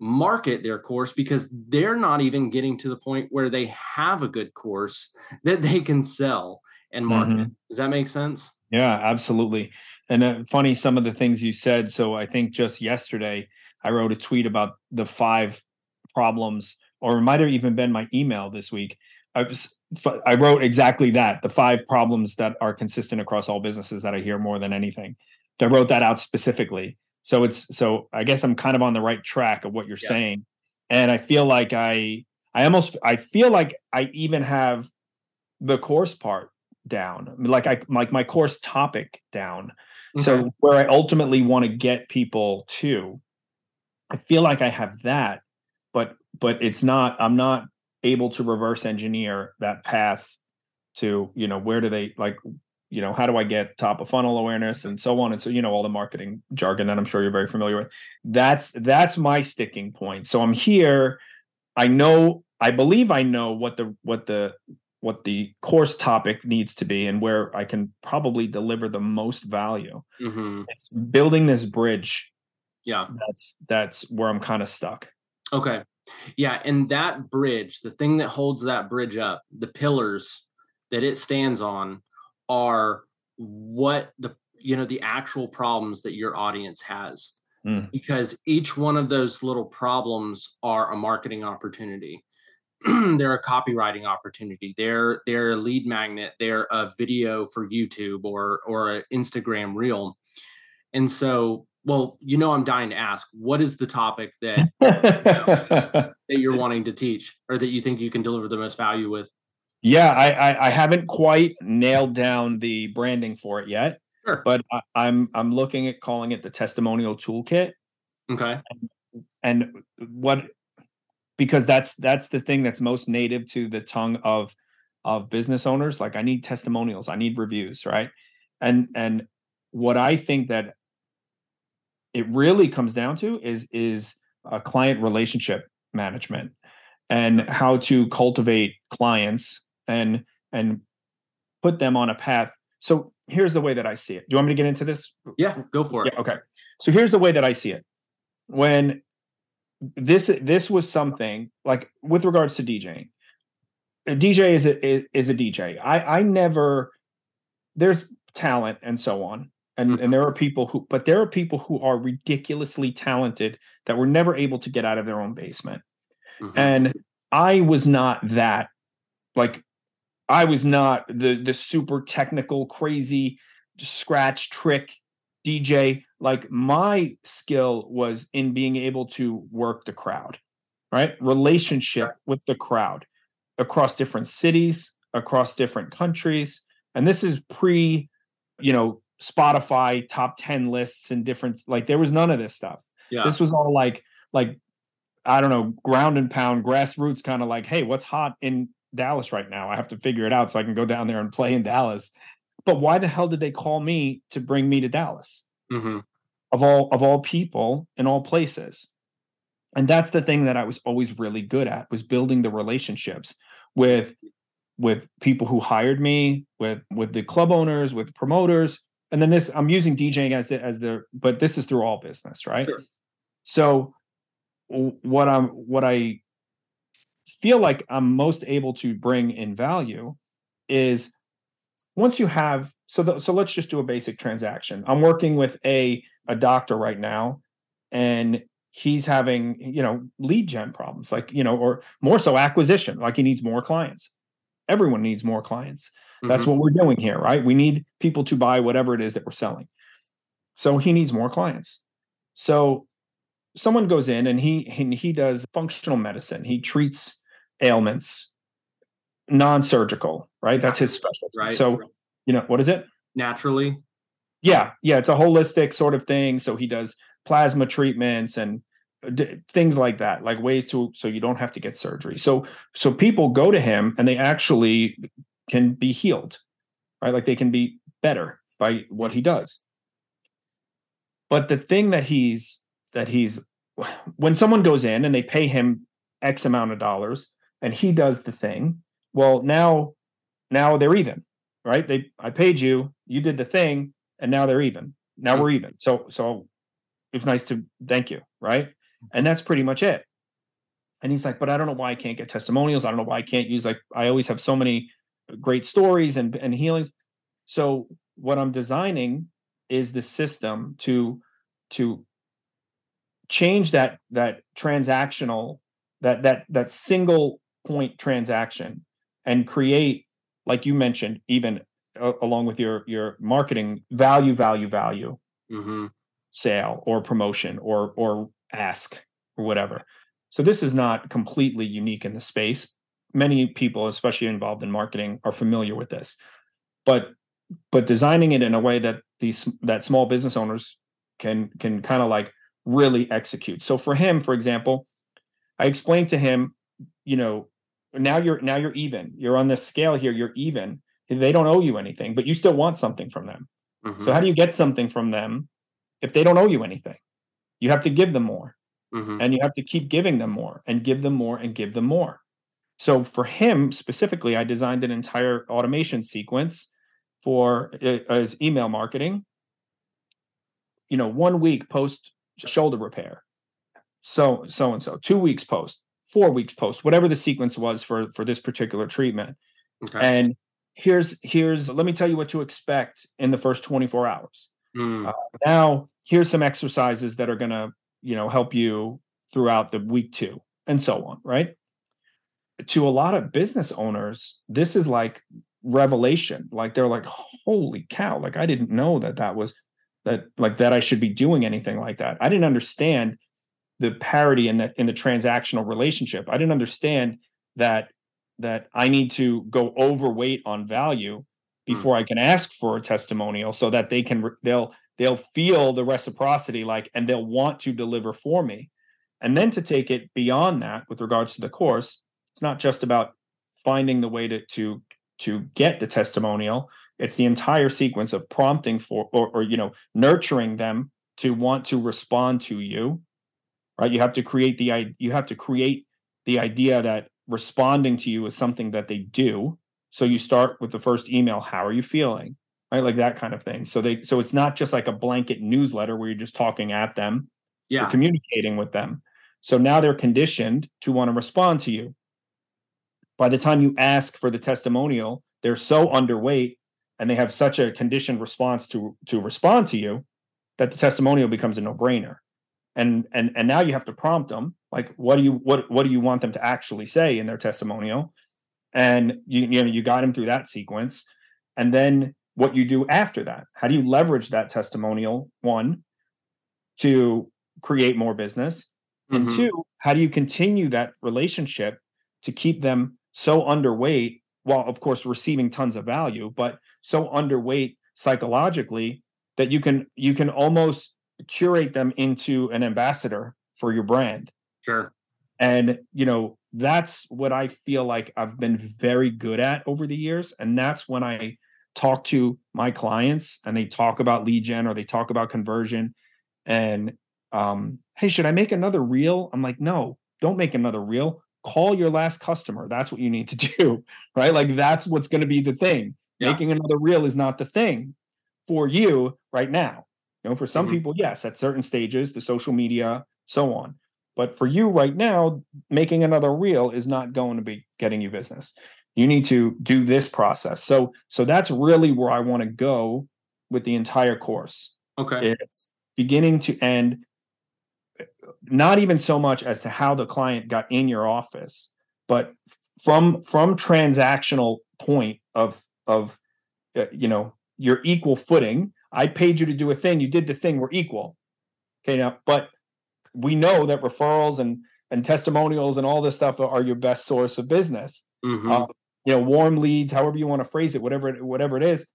[SPEAKER 1] market their course because they're not even getting to the point where they have a good course that they can sell and market. Mm-hmm. Does that make sense?
[SPEAKER 2] Yeah, absolutely. And uh, funny, some of the things you said. So I think just yesterday, I wrote a tweet about the five problems, or it might have even been my email this week. I was I wrote exactly that the five problems that are consistent across all businesses that I hear more than anything. I wrote that out specifically. So it's so I guess I'm kind of on the right track of what you're yeah. saying. And I feel like I I almost I feel like I even have the course part down. Like I like my course topic down. So mm-hmm. where I ultimately want to get people to, I feel like I have that, but but it's not I'm not able to reverse engineer that path to, you know, where do they like you know, how do I get top of funnel awareness and so on and so you know all the marketing jargon that I'm sure you're very familiar with. That's that's my sticking point. So I'm here I know I believe I know what the what the what the course topic needs to be and where I can probably deliver the most value. Mm-hmm. It's building this bridge.
[SPEAKER 1] Yeah.
[SPEAKER 2] That's that's where I'm kind of stuck.
[SPEAKER 1] Okay. Yeah, and that bridge, the thing that holds that bridge up, the pillars that it stands on are what the you know the actual problems that your audience has. Mm. Because each one of those little problems are a marketing opportunity. they're a copywriting opportunity. They're they're a lead magnet. They're a video for YouTube or or an Instagram reel. And so, well, you know, I'm dying to ask, what is the topic that you know, that you're wanting to teach, or that you think you can deliver the most value with?
[SPEAKER 2] Yeah, I I, I haven't quite nailed down the branding for it yet. Sure. But I, I'm I'm looking at calling it the testimonial toolkit.
[SPEAKER 1] Okay.
[SPEAKER 2] And, and what because that's that's the thing that's most native to the tongue of of business owners like i need testimonials i need reviews right and and what i think that it really comes down to is is a client relationship management and how to cultivate clients and and put them on a path so here's the way that i see it do you want me to get into this
[SPEAKER 1] yeah go for it
[SPEAKER 2] yeah, okay so here's the way that i see it when this this was something like with regards to DJing. A DJ is a is a DJ. I I never there's talent and so on. And mm-hmm. and there are people who but there are people who are ridiculously talented that were never able to get out of their own basement. Mm-hmm. And I was not that like I was not the the super technical crazy scratch trick DJ, like my skill was in being able to work the crowd, right? Relationship with the crowd across different cities, across different countries. And this is pre, you know, Spotify top 10 lists and different, like there was none of this stuff. Yeah. This was all like, like, I don't know, ground and pound, grassroots kind of like, hey, what's hot in Dallas right now? I have to figure it out so I can go down there and play in Dallas. But why the hell did they call me to bring me to Dallas? Mm-hmm. Of all of all people in all places. And that's the thing that I was always really good at was building the relationships with with people who hired me, with with the club owners, with promoters. And then this, I'm using DJing as the, as the, but this is through all business, right? Sure. So what I'm what I feel like I'm most able to bring in value is once you have so the, so let's just do a basic transaction i'm working with a a doctor right now and he's having you know lead gen problems like you know or more so acquisition like he needs more clients everyone needs more clients that's mm-hmm. what we're doing here right we need people to buy whatever it is that we're selling so he needs more clients so someone goes in and he he, he does functional medicine he treats ailments non-surgical, right? That's his specialty. Right. So, you know, what is it?
[SPEAKER 1] Naturally.
[SPEAKER 2] Yeah, yeah, it's a holistic sort of thing. So he does plasma treatments and d- things like that, like ways to so you don't have to get surgery. So so people go to him and they actually can be healed, right? Like they can be better by what he does. But the thing that he's that he's when someone goes in and they pay him X amount of dollars and he does the thing, well, now now they're even, right? They I paid you, you did the thing, and now they're even. Now we're even. So so it's nice to thank you, right? And that's pretty much it. And he's like, but I don't know why I can't get testimonials. I don't know why I can't use like I always have so many great stories and and healings. So what I'm designing is the system to to change that that transactional that that that single point transaction and create like you mentioned even uh, along with your your marketing value value value
[SPEAKER 1] Mm-hmm.
[SPEAKER 2] sale or promotion or or ask or whatever so this is not completely unique in the space many people especially involved in marketing are familiar with this. But but designing it in a way that these that small business owners can can kind of like really execute. So for him for example i explained to him you know now you're now you're even. You're on this scale here. You're even. They don't owe you anything but you still want something from them.
[SPEAKER 1] Mm-hmm.
[SPEAKER 2] so how do you get something from them if they don't owe you anything? You have to give them more.
[SPEAKER 1] Mm-hmm.
[SPEAKER 2] and you have to keep giving them more and give them more and give them more so for him specifically i designed an entire automation sequence for his email marketing you know one week post shoulder repair so so and so two weeks post four weeks post whatever the sequence was for for this particular treatment
[SPEAKER 1] okay.
[SPEAKER 2] and here's here's let me tell you what to expect in the first 24 hours
[SPEAKER 1] Mm.
[SPEAKER 2] uh, now here's some exercises that are going to you know help you throughout the week two and so on right to a lot of business owners this is like revelation. Like they're like holy cow like i didn't know that that was that like that i should be doing anything like that. I didn't understand the parity in the in the transactional relationship. I didn't understand that that i need to go overweight on value hmm. before I can ask for a testimonial so that they can they'll they'll feel the reciprocity like and they'll want to deliver for me. And then to take it beyond that with regards to the course, it's not just about finding the way to to to get the testimonial, it's the entire sequence of prompting for or, or you know nurturing them to want to respond to you. Right? You have to create the you have to create the idea that responding to you is something that they do. So you start with the first email how are you feeling? Right? Like that kind of thing. So they so it's not just like a blanket newsletter where you're just talking at them.
[SPEAKER 1] Yeah.
[SPEAKER 2] you're communicating with them. So now they're conditioned to want to respond to you by the time you ask for the testimonial they're so underweight and they have such a conditioned response to to respond to you that the testimonial becomes a no-brainer. And and and now you have to prompt them like what do you what what do you want them to actually say in their testimonial? And you you know you got them through that sequence. And then what you do after that how do you leverage that testimonial one to create more business? And
[SPEAKER 1] Mhm.
[SPEAKER 2] two how do you continue that relationship to keep them so underweight while of course receiving tons of value but so underweight psychologically that you can you can almost curate them into an ambassador for your brand.
[SPEAKER 1] Sure.
[SPEAKER 2] and you know that's what i feel like i've been very good at over the years and that's when i talk to my clients and they talk about lead gen or they talk about conversion and um hey should i make another reel? I'm like no don't make another reel call your last customer that's what you need to do right like that's what's going to be the thing
[SPEAKER 1] Yeah.
[SPEAKER 2] making another reel is not the thing for you right now you know for some
[SPEAKER 1] Mhm.
[SPEAKER 2] people yes at certain stages the social media so on but for you right now, making another reel is not going to be getting you business. You need to do this process. So so that's really where I want to go with the entire course.
[SPEAKER 1] Okay.
[SPEAKER 2] It's beginning to end not even so much as to how the client got in your office, but from from transactional point of of uh, you know your equal footing. I paid you to do a thing. You did the thing. We're equal. Okay, now, but we know that referrals and and testimonials and all this stuff are your best source of business.
[SPEAKER 1] Mhm.
[SPEAKER 2] Uh, you know, warm leads, however you want to phrase it, whatever it, whatever it is.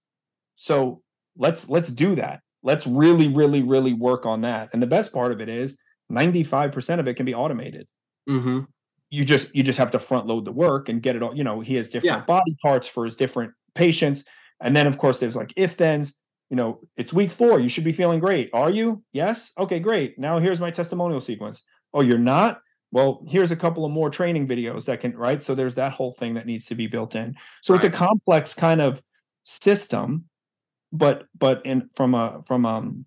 [SPEAKER 2] So let's let's do that. Let's really, really, really work on that. And the best part of it is 95% of it can be automated.
[SPEAKER 1] Mm-hmm.
[SPEAKER 2] You just you just have to front load the work and get it all. You know, he has different
[SPEAKER 1] Yeah.
[SPEAKER 2] body parts for his different patients. And then of course there's like if thens, you know, it's week four. You should be feeling great. Are you? Yes. Okay, great. Now here's my testimonial sequence. Oh, you're not? Well, here's a couple of more training videos that can, right? So there's that whole thing that needs to be built in. So it's a complex kind of system, but but in from a from um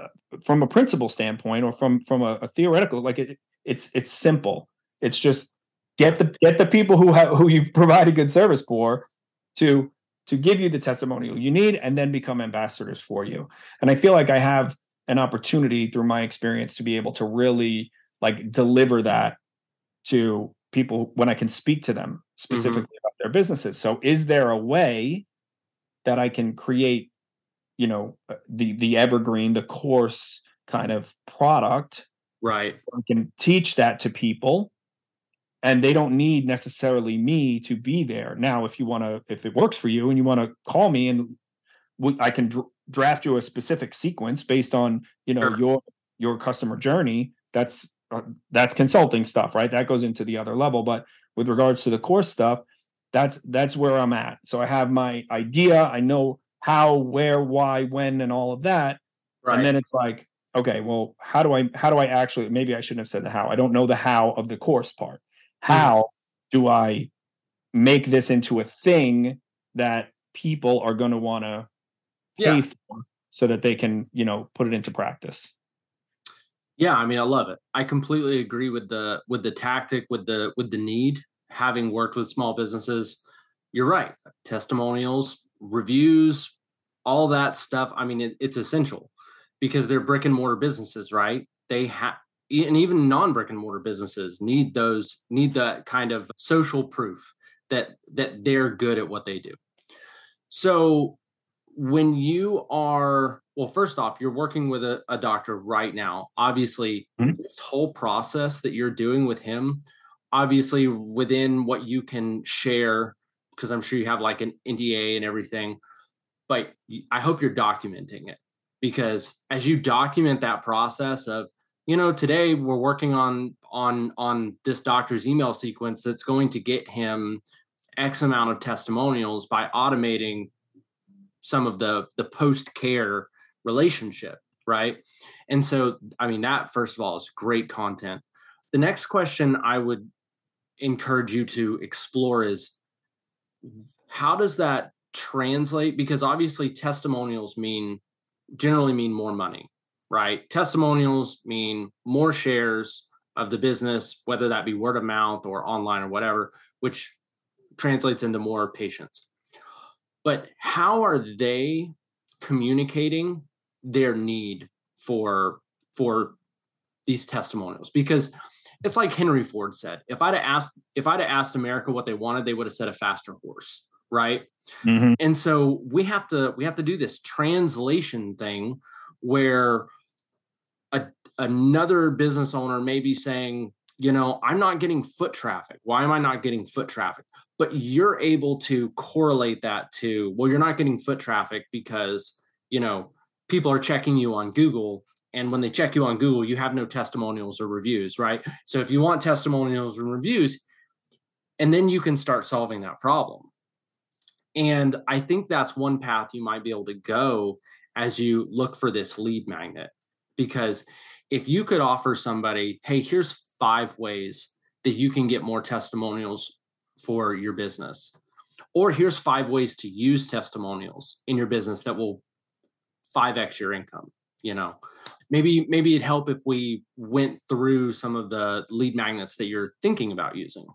[SPEAKER 2] uh, from a principle standpoint or from from a, a theoretical like it, it's it's simple. It's just get the get the people who have who you've provided good service for to to give you the testimonial you need and then become ambassadors for you. And i feel like i have an opportunity through my experience to be able to really like deliver that to people when i can speak to them specifically about their businesses. So is there a way that i can create you know uh, the the evergreen the course kind of product
[SPEAKER 1] Right.
[SPEAKER 2] I can teach that to people. And they don't need necessarily me to be there. Now if you want to if it works for you and you want to call me and we, i can dr- draft you a specific sequence based on you know
[SPEAKER 1] Sure.
[SPEAKER 2] your your customer journey that's uh, that's consulting stuff right? That goes into the other level. But with regards to the course stuff that's that's where i'm at. So i have my idea. I know how where why when and all of that
[SPEAKER 1] Right.
[SPEAKER 2] and then it's like okay well how do i how do i actually maybe i shouldn't have said the how i don't know the how of the course part hmm. how do i make this into a thing that people are going to want to pay
[SPEAKER 1] Yeah.
[SPEAKER 2] for so that they can you know put it into practice
[SPEAKER 1] Yeah, I mean, I love it. I completely agree with the with the tactic, with the with the need. Having worked with small businesses, you're right. Testimonials, reviews, all that stuff. I mean, it, it's essential because they're brick and mortar businesses, right? They have, and even non brick and mortar businesses need those need that kind of social proof that that they're good at what they do. So when you are well first off you're working with a, a doctor right now obviously
[SPEAKER 2] Mhm.
[SPEAKER 1] this whole process that you're doing with him obviously within what you can share because i'm sure you have like an nda and everything but I hope you're documenting it because as you document that process of you know today we're working on on on this doctor's email sequence that's going to get him x amount of testimonials by automating some of the the post care relationship right? And so i mean that first of all is great content. The next question i would encourage you to explore is Mm-hmm. how does that translate? Because obviously testimonials mean generally mean more money right? Testimonials mean more shares of the business whether that be word of mouth or online or whatever which translates into more patients but how are they communicating their need for for these testimonials? Because it's like henry ford said if i'd have asked if i'd have asked america what they wanted they would have said a faster horse right?
[SPEAKER 2] Mhm.
[SPEAKER 1] and so we have to we have to do this translation thing where a, another business owner may be saying you know i'm not getting foot traffic. Why am i not getting foot traffic? But you're able to correlate that to well you're not getting foot traffic because you know people are checking you on google and when they check you on google you have no testimonials or reviews right? So if you want testimonials and reviews and then you can start solving that problem. And i think that's one path you might be able to go as you look for this lead magnet. Because if you could offer somebody hey here's five ways that you can get more testimonials for your business or here's five ways to use testimonials in your business that will 5x your income you know maybe maybe it'd help if we went through some of the lead magnets that you're thinking about using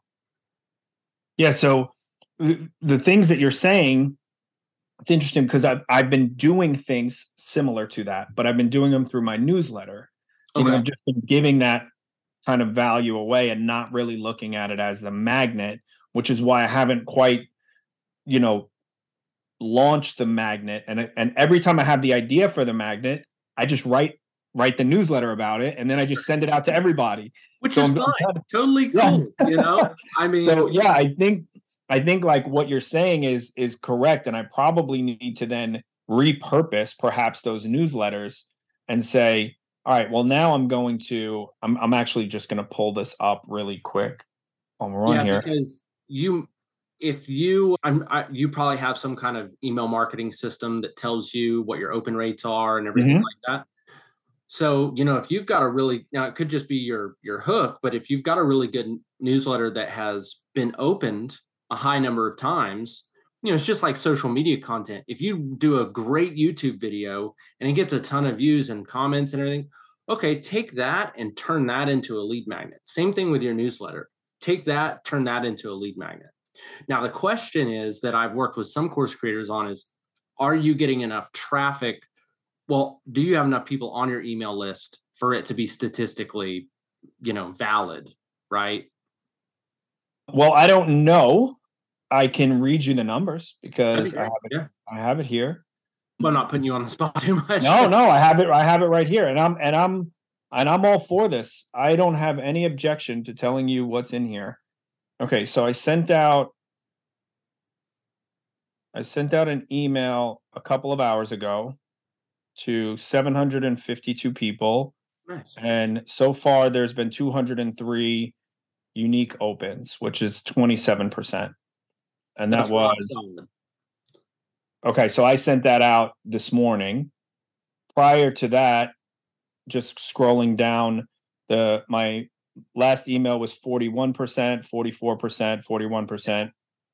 [SPEAKER 2] Yeah. So th- the things that you're saying, it's interesting because I've I've been doing things similar to that, but I've been doing them through my newsletter. You know, I've just been giving that kind of value away and not really looking at it as the magnet, which is why I haven't quite, you know, launched the magnet. And and every time I have the idea for the magnet, I just write write the newsletter about it, and then I just send it out to everybody.
[SPEAKER 1] which
[SPEAKER 2] So
[SPEAKER 1] is
[SPEAKER 2] I'm- I'm
[SPEAKER 1] fine
[SPEAKER 2] kind
[SPEAKER 1] totally
[SPEAKER 2] Yeah.
[SPEAKER 1] cool you know i mean
[SPEAKER 2] so yeah i think i think like what you're saying is is correct and i probably need to then repurpose perhaps those newsletters and say All right. Well, now I'm going to. I'm. I'm actually just going to pull this up really quick while we're on
[SPEAKER 1] yeah,
[SPEAKER 2] here.
[SPEAKER 1] because you, if you, I'm, I, you probably have some kind of email marketing system that tells you what your open rates are and everything
[SPEAKER 2] Mhm.
[SPEAKER 1] like that. So you know, if you've got a really now, it could just be your your hook, but if you've got a really good newsletter that has been opened a high number of times, you know, it's just like social media content. If you do a great YouTube video and it gets a ton of views and comments and everything, okay, take that and turn that into a lead magnet. Same thing with your newsletter. Take that, turn that into a lead magnet. Now, the question is that I've worked with some course creators on is are you getting enough traffic? Well, do you have enough people on your email list for it to be statistically, you know, valid, right?
[SPEAKER 2] Well, I don't know. I can read you the numbers because
[SPEAKER 1] be
[SPEAKER 2] I have it.
[SPEAKER 1] Yeah.
[SPEAKER 2] I have it here.
[SPEAKER 1] Well, I'm not putting you on the spot too much.
[SPEAKER 2] No, no, I have it. I have it right here, and I'm and I'm and I'm all for this. I don't have any objection to telling you what's in here. Okay, so I sent out. I sent out an email a couple of hours ago to 752 people,
[SPEAKER 1] Nice.
[SPEAKER 2] and so far there's been 203 unique opens, which is 27 percent, and that
[SPEAKER 1] That's
[SPEAKER 2] was. Okay, so I sent that out this morning. Prior to that, just scrolling down the my last email was 41%, 44%, 41%,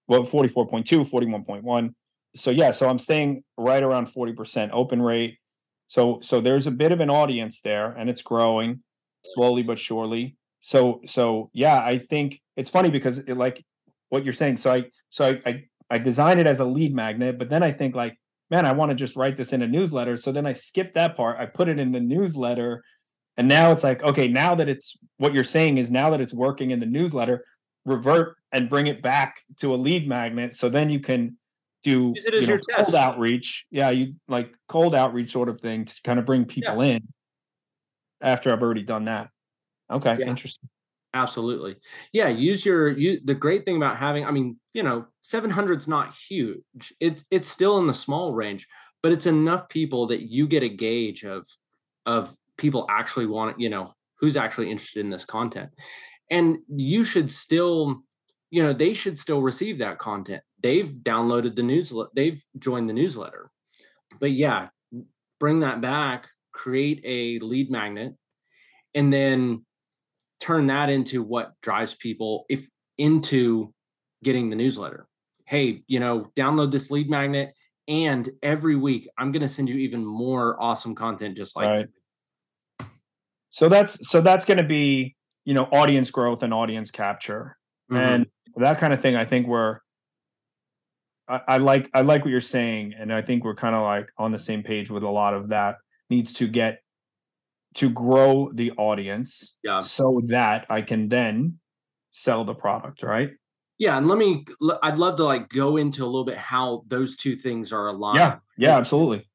[SPEAKER 2] well 44.2, 41.1. So yeah, so I'm staying right around 40% open rate. So so there's a bit of an audience there and it's growing slowly but surely. So so yeah, I think it's funny because it like what you're saying. So I so I, I I design it as a lead magnet, but then I think like, man, I want to just write this in a newsletter. So then I skip that part. I put it in the newsletter. And now it's like, okay, now that it's what you're saying is now that it's working in the newsletter, revert and bring it back to a lead magnet. So then you can do
[SPEAKER 1] Use it as
[SPEAKER 2] you know,
[SPEAKER 1] your
[SPEAKER 2] cold
[SPEAKER 1] test.
[SPEAKER 2] outreach. Yeah, you like cold outreach sort of thing to kind of bring people in after I've already done that. Okay,
[SPEAKER 1] Yeah.
[SPEAKER 2] interesting.
[SPEAKER 1] Absolutely. Yeah, use your you the great thing about having I mean, you know, 700's not huge. It's it's still in the small range, but it's enough people that you get a gauge of of people actually want you know, who's actually interested in this content. And you should still you know, they should still receive that content. They've downloaded the newsletter, they've joined the newsletter. But yeah, bring that back, create a lead magnet and then turn that into what drives people if into getting the newsletter. Hey, you know, download this lead magnet and every week I'm going to send you even more awesome content just like
[SPEAKER 2] Right. So that's so that's going to be you know audience growth and audience capture
[SPEAKER 1] Mhm.
[SPEAKER 2] and that kind of thing. I think we're I, I like I like what you're saying, and I think we're kind of like on the same page with a lot of that needs to get to grow the audience
[SPEAKER 1] Yeah.
[SPEAKER 2] so that I can then sell the product, right?
[SPEAKER 1] yeah, and let me I'd love to like go into a little bit how those two things are aligned.
[SPEAKER 2] Yeah, yeah, absolutely.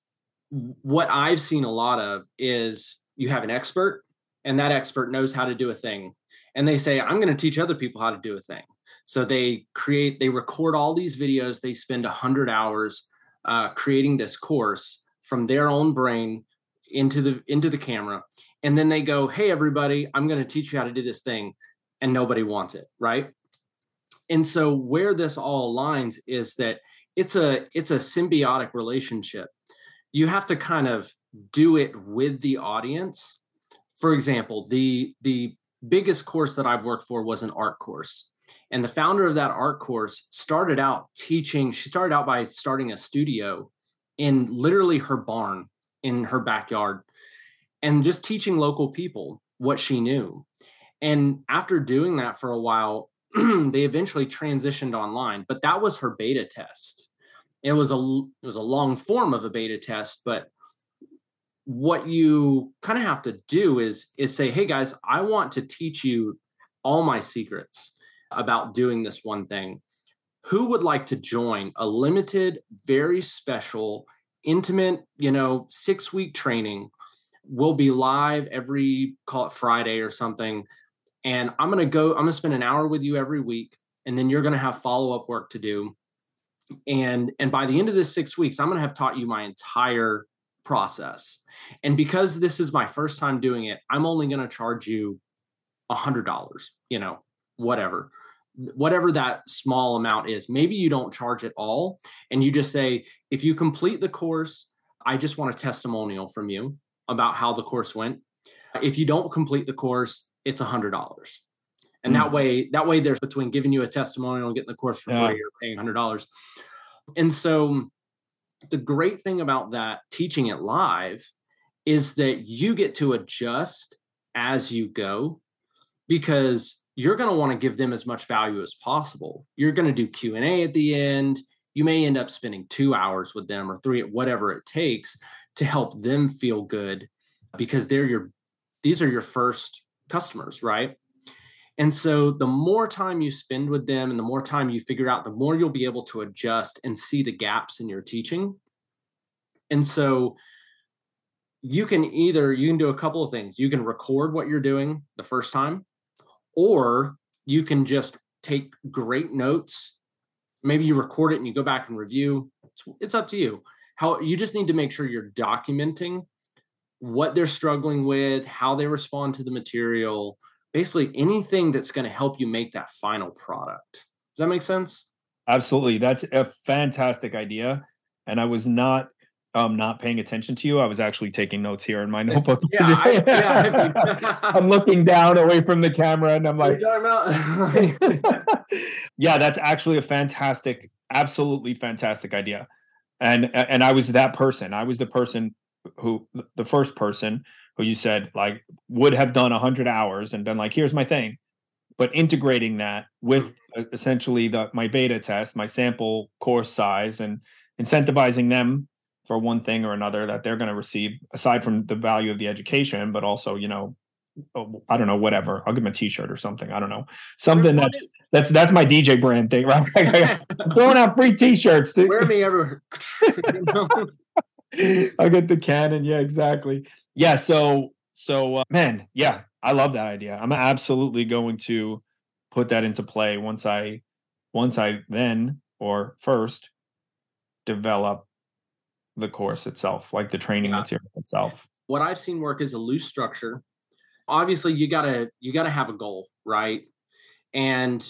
[SPEAKER 1] what I've seen a lot of is you have an expert and that expert knows how to do a thing. And they say, I'm going to teach other people how to do a thing. So they create, they record all these videos. They spend 100 hours uh, creating this course from their own brain into the into the camera. And then they go hey everybody i'm going to teach you how to do this thing and nobody wants it right? And so where this all aligns is that it's a it's a symbiotic relationship. You have to kind of do it with the audience. For example the the biggest course that i've worked for was an art course and the founder of that art course started out teaching she started out by starting a studio in literally her barn in her backyard and just teaching local people what she knew. And after doing that for a while they eventually transitioned online but that was her beta test. It was a it was a long form of a beta test but what you kind of have to do is is say hey guys i want to teach you all my secrets about doing this one thing. Who would like to join a limited very special intimate you know six week training? We'll be live every call it friday or something and i'm going to go i'm going to spend an hour with you every week and then you're going to have follow-up work to do. And and by the end of this six weeks i'm going to have taught you my entire process. And because this is my first time doing it, I'm only going to charge you a hundred dollars, you know, whatever, whatever that small amount is. Maybe you don't charge at all and you just say, if you complete the course, I just want a testimonial from you about how the course went. If you don't complete the course, it's a hundred dollars. And mm. that way, that way there's between giving you a testimonial and getting the course for yeah. free or paying a hundred dollars. And so the great thing about that teaching it live is that you get to adjust as you go because you're going to want to give them as much value as possible you're going to do q&a at the end you may end up spending two hours with them or three whatever it takes to help them feel good because they're your these are your first customers right and so the more time you spend with them and the more time you figure out, the more you'll be able to adjust and see the gaps in your teaching. And so you can either you can do a couple of things. You can record what you're doing the first time or you can just take great notes. Maybe you record it and you go back and review. It's, it's up to you. How you just need to make sure you're documenting what they're struggling with, how they respond to the material, basically anything that's going to help you make that final product. Does that make sense?
[SPEAKER 2] Absolutely. That's a fantastic idea. And I was not um not paying attention to you. I was actually taking notes here in my notebook. yeah, I, yeah I'm looking down away from the camera and I'm like Yeah, that's actually a fantastic, absolutely fantastic idea. And and I was that person. I was the person who the first person who you said like would have done a 100 hours and been like here's my thing but integrating that with uh, essentially the my beta test my sample course size and incentivizing them for one thing or another that they're going to receive aside from the value of the education but also you know I don't know, whatever. I'll give them a T-shirt or something. I don't know, something that that's that's my DJ brand thing, right? I'm throwing out free T-shirts.
[SPEAKER 1] Dude. Wear me ever.
[SPEAKER 2] I get the cannon. Yeah, exactly. Yeah. So, so uh, man, yeah, I love that idea. I'm absolutely going to put that into play once I, once I then or first develop the course itself, like the training yeah. material itself.
[SPEAKER 1] What I've seen work is a loose structure. Obviously, you gotta you gotta have a goal, right? And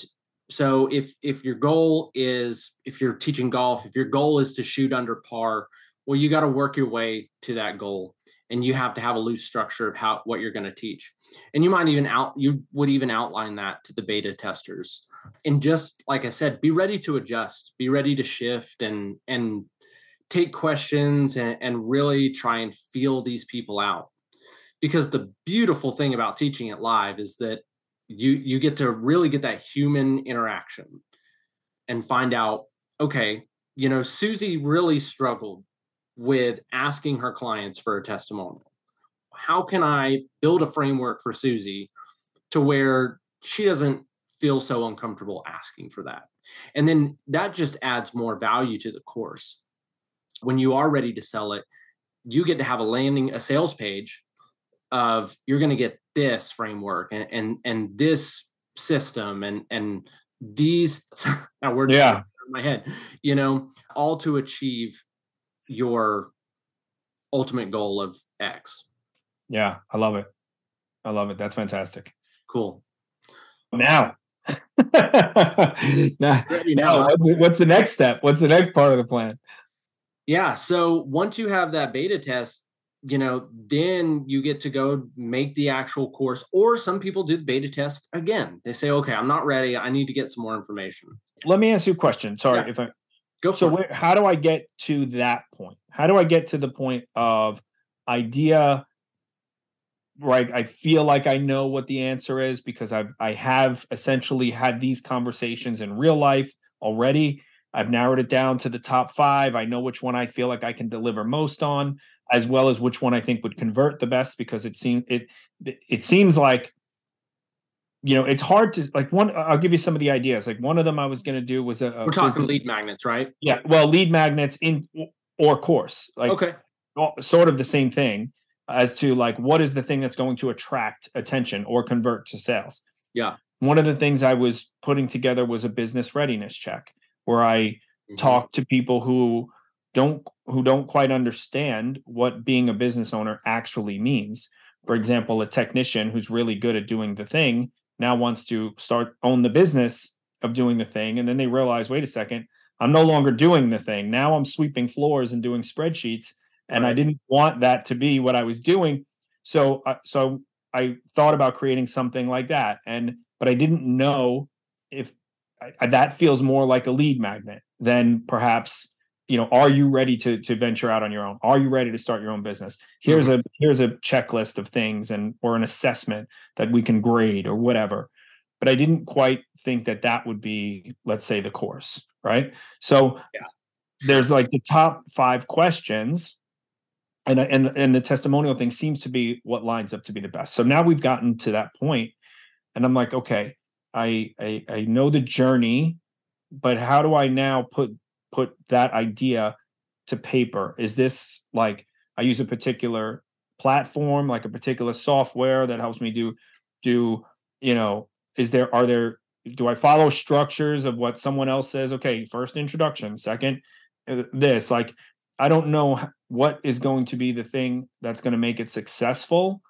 [SPEAKER 1] so if if your goal is if you're teaching golf, if your goal is to shoot under par, well you got to work your way to that goal and you have to have a loose structure of how what you're going to teach and you might even out you would even outline that to the beta testers and just like i said be ready to adjust be ready to shift and and take questions and, and really try and feel these people out because the beautiful thing about teaching it live is that you you get to really get that human interaction and find out okay you know susie really struggled with asking her clients for a testimonial. How can I build a framework for Susie to where she doesn't feel so uncomfortable asking for that? And then that just adds more value to the course. When you are ready to sell it, you get to have a landing, a sales page of you're going to get this framework and and and this system and and these now yeah in my head you know all to achieve your ultimate goal of X.
[SPEAKER 2] Yeah, I love it. I love it. That's fantastic.
[SPEAKER 1] Cool.
[SPEAKER 2] Now, now, now what's the next step? What's the next part of the plan?
[SPEAKER 1] Yeah. So once you have that beta test, you know, then you get to go make the actual course. Or some people do the beta test again. They say, okay, I'm not ready. I need to get some more information.
[SPEAKER 2] Let me ask you a question. Sorry yeah. if I Go so where, how do I get to that point? How do I get to the point of idea? Right, I feel like I know what the answer is because I've I have essentially had these conversations in real life already. I've narrowed it down to the top five. I know which one I feel like I can deliver most on, as well as which one I think would convert the best because it seems it it seems like you know, it's hard to like one. I'll give you some of the ideas. Like one of them I was going to do was a,
[SPEAKER 1] a we're talking business. lead magnets, right?
[SPEAKER 2] Yeah, well, lead magnets in or course, like
[SPEAKER 1] okay,
[SPEAKER 2] sort of the same thing as to like what is the thing that's going to attract attention or convert to sales.
[SPEAKER 1] Yeah,
[SPEAKER 2] one of the things I was putting together was a business readiness check where I mm-hmm. talked to people who don't who don't quite understand what being a business owner actually means. For example, a technician who's really good at doing the thing now wants to start own the business of doing the thing and then they realize wait a second i'm no longer doing the thing now i'm sweeping floors and doing spreadsheets and right. i didn't want that to be what i was doing so uh, so i thought about creating something like that and but i didn't know if I, that feels more like a lead magnet than perhaps you know are you ready to to venture out on your own? Are you ready to start your own business? Here's mm-hmm. a here's a checklist of things and or an assessment that we can grade or whatever. But i didn't quite think that that would be let's say the course right? So yeah. there's like the top five questions and and and the testimonial thing seems to be what lines up to be the best. So now we've gotten to that point and i'm like okay i i, I know the journey but how do i now put put that idea to paper? Is this like I use a particular platform, like a particular software that helps me do do you know? Is there are there do I follow structures of what someone else says? Okay, first introduction, second uh, this like I don't know what is going to be the thing that's going to make it successful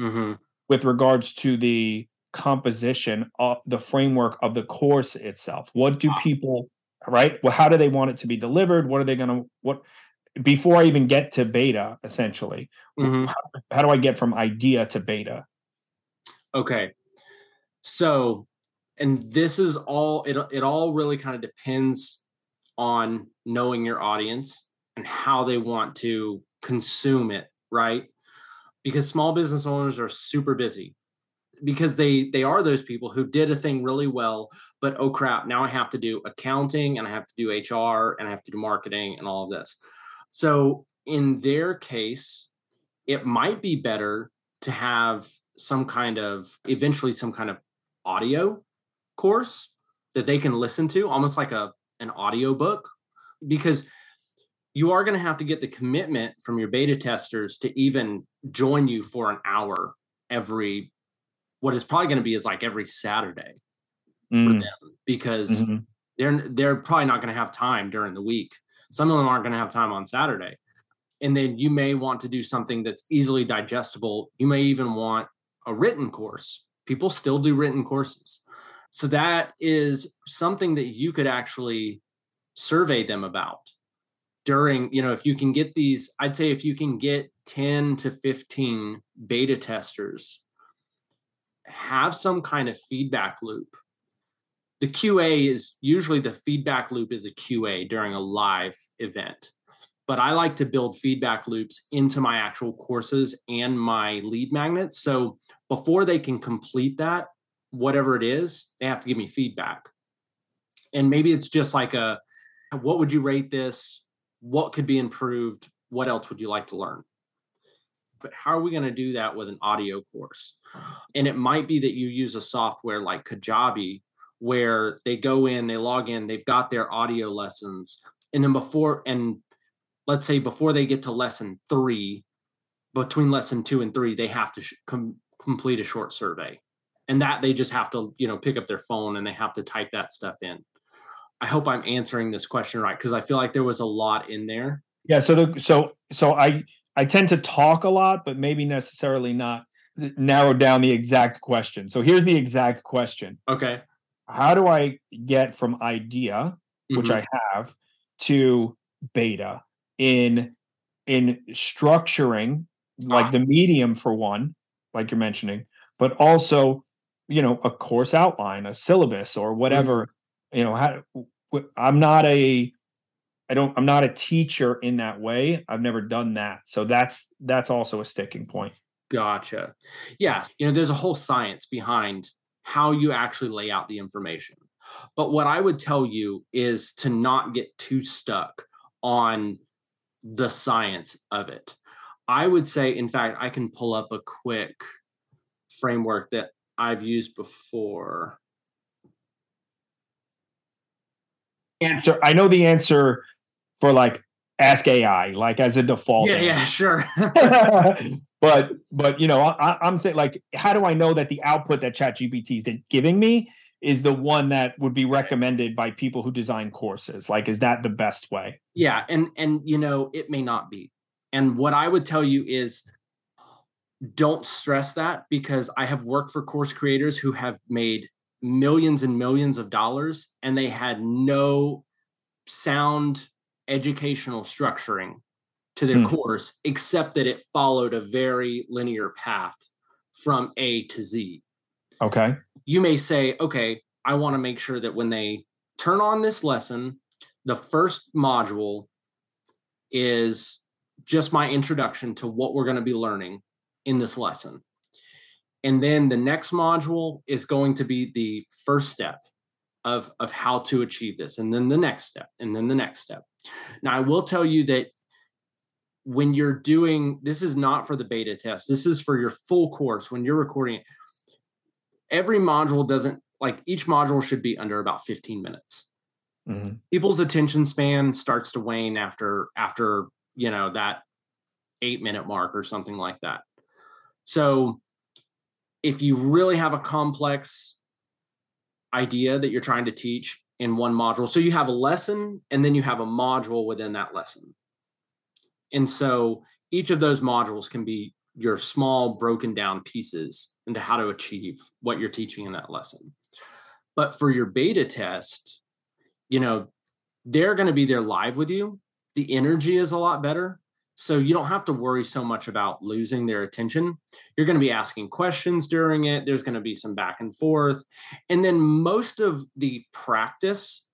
[SPEAKER 2] mm-hmm. with regards to the composition of the framework of the course itself. What do people right? Well, how do they want it to be delivered? What are they going to what before I even get to beta? Essentially, mm-hmm. how, how do I get from idea to beta?
[SPEAKER 1] Okay, so and this is all it. It all really kind of depends on knowing your audience and how they want to consume it, right? Because small business owners are super busy because they they are those people who did a thing really well but oh crap now i have to do accounting and i have to do hr and i have to do marketing and all of this. So in their case it might be better to have some kind of eventually some kind of audio course that they can listen to almost like a an audio book because you are going to have to get the commitment from your beta testers to even join you for an hour every what is probably going to be is like every Saturday mm. for them because mm-hmm. they're they're probably not going to have time during the week. Some of them aren't going to have time on Saturday. And then you may want to do something that's easily digestible. You may even want a written course. People still do written courses. So that is something that you could actually survey them about during, you know, if you can get these, I'd say if you can get 10 to 15 beta testers have some kind of feedback loop. The QA is usually the feedback loop is a QA during a live event. But I like to build feedback loops into my actual courses and my lead magnets. So before they can complete that, whatever it is, they have to give me feedback. And maybe it's just like a what would you rate this? What could be improved? What else would you like to learn? But how are we going to do that with an audio course? And it might be that you use a software like Kajabi where they go in, they log in, they've got their audio lessons. And then before, and let's say before they get to lesson three, between lesson two and three, they have to sh- com- complete a short survey. And that they just have to, you know, pick up their phone and they have to type that stuff in. I hope I'm answering this question right because I feel like there was a lot in there.
[SPEAKER 2] Yeah. So the so so I I tend to talk a lot, but maybe necessarily not narrow down the exact question. So here's the exact question.
[SPEAKER 1] Okay.
[SPEAKER 2] How do I get from idea, mm-hmm. which I have, to beta in in structuring like ah. the medium for one, like you're mentioning, but also, you know, a course outline, a syllabus or whatever, mm-hmm. you know, how I'm not a I don't I'm not a teacher in that way. I've never done that. So that's that's also a sticking point.
[SPEAKER 1] Gotcha. Yeah, you know there's a whole science behind how you actually lay out the information. But what I would tell you is to not get too stuck on the science of it. I would say in fact I can pull up a quick framework that I've used before.
[SPEAKER 2] Answer I know the answer for like ask AI, like as a default.
[SPEAKER 1] Yeah, yeah, sure.
[SPEAKER 2] but but you know, I, am saying like, how do I know that the output that ChatGPT is giving me is the one that would be recommended by people who design courses like is that the best way
[SPEAKER 1] yeah and and you know it may not be and what i would tell you is don't stress that because i have worked for course creators who have made millions and millions of dollars and they had no sound educational structuring to their hmm. course except that it followed a very linear path from a to z
[SPEAKER 2] okay
[SPEAKER 1] you may say, okay, I want to make sure that when they turn on this lesson, the first module is just my introduction to what we're going to be learning in this lesson. And then the next module is going to be the first step of, of how to achieve this. And then the next step, and then the next step. Now, I will tell you that when you're doing this is not for the beta test, this is for your full course. When you're recording it, every module doesn't like each module should be under about 15 minutes. Mm-hmm. People's attention span starts to wane after after you know that eight minute mark or something like that. So if you really have a complex idea that you're trying to teach in one module, so you have a lesson and then you have a module within that lesson. And so each of those modules can be your small broken down pieces into how to achieve what you're teaching in that lesson. But for your beta test, you know, they're going to be there live with you. The energy is a lot better. So you don't have to worry so much about losing their attention. You're going to be asking questions during it. There's going to be some back and forth. And then most of the practice,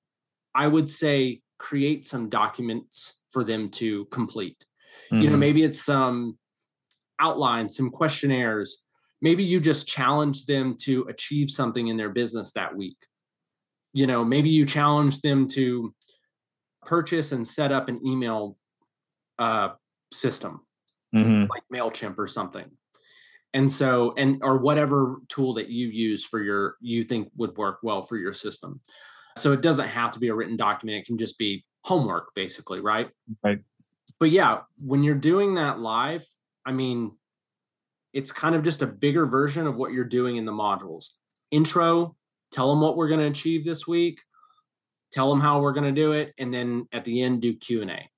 [SPEAKER 1] I would say, create some documents for them to complete. Mm-hmm. You know, mm-hmm. maybe it's some outlines, some questionnaires. Maybe you just challenge them to achieve something in their business that week. You know, maybe you challenge them to purchase and set up an email uh, system mm-hmm. like MailChimp or something. And so, and or whatever tool that you use for your, you think would work well for your system. So it doesn't have to be a written document. It can just be homework, basically, right?
[SPEAKER 2] Right.
[SPEAKER 1] But yeah, when you're doing that live, I mean, it's kind of just a bigger version of what you're doing in the modules. Intro, tell them what we're going to achieve this week, tell them how we're going to do it, and then at the end do Q and A.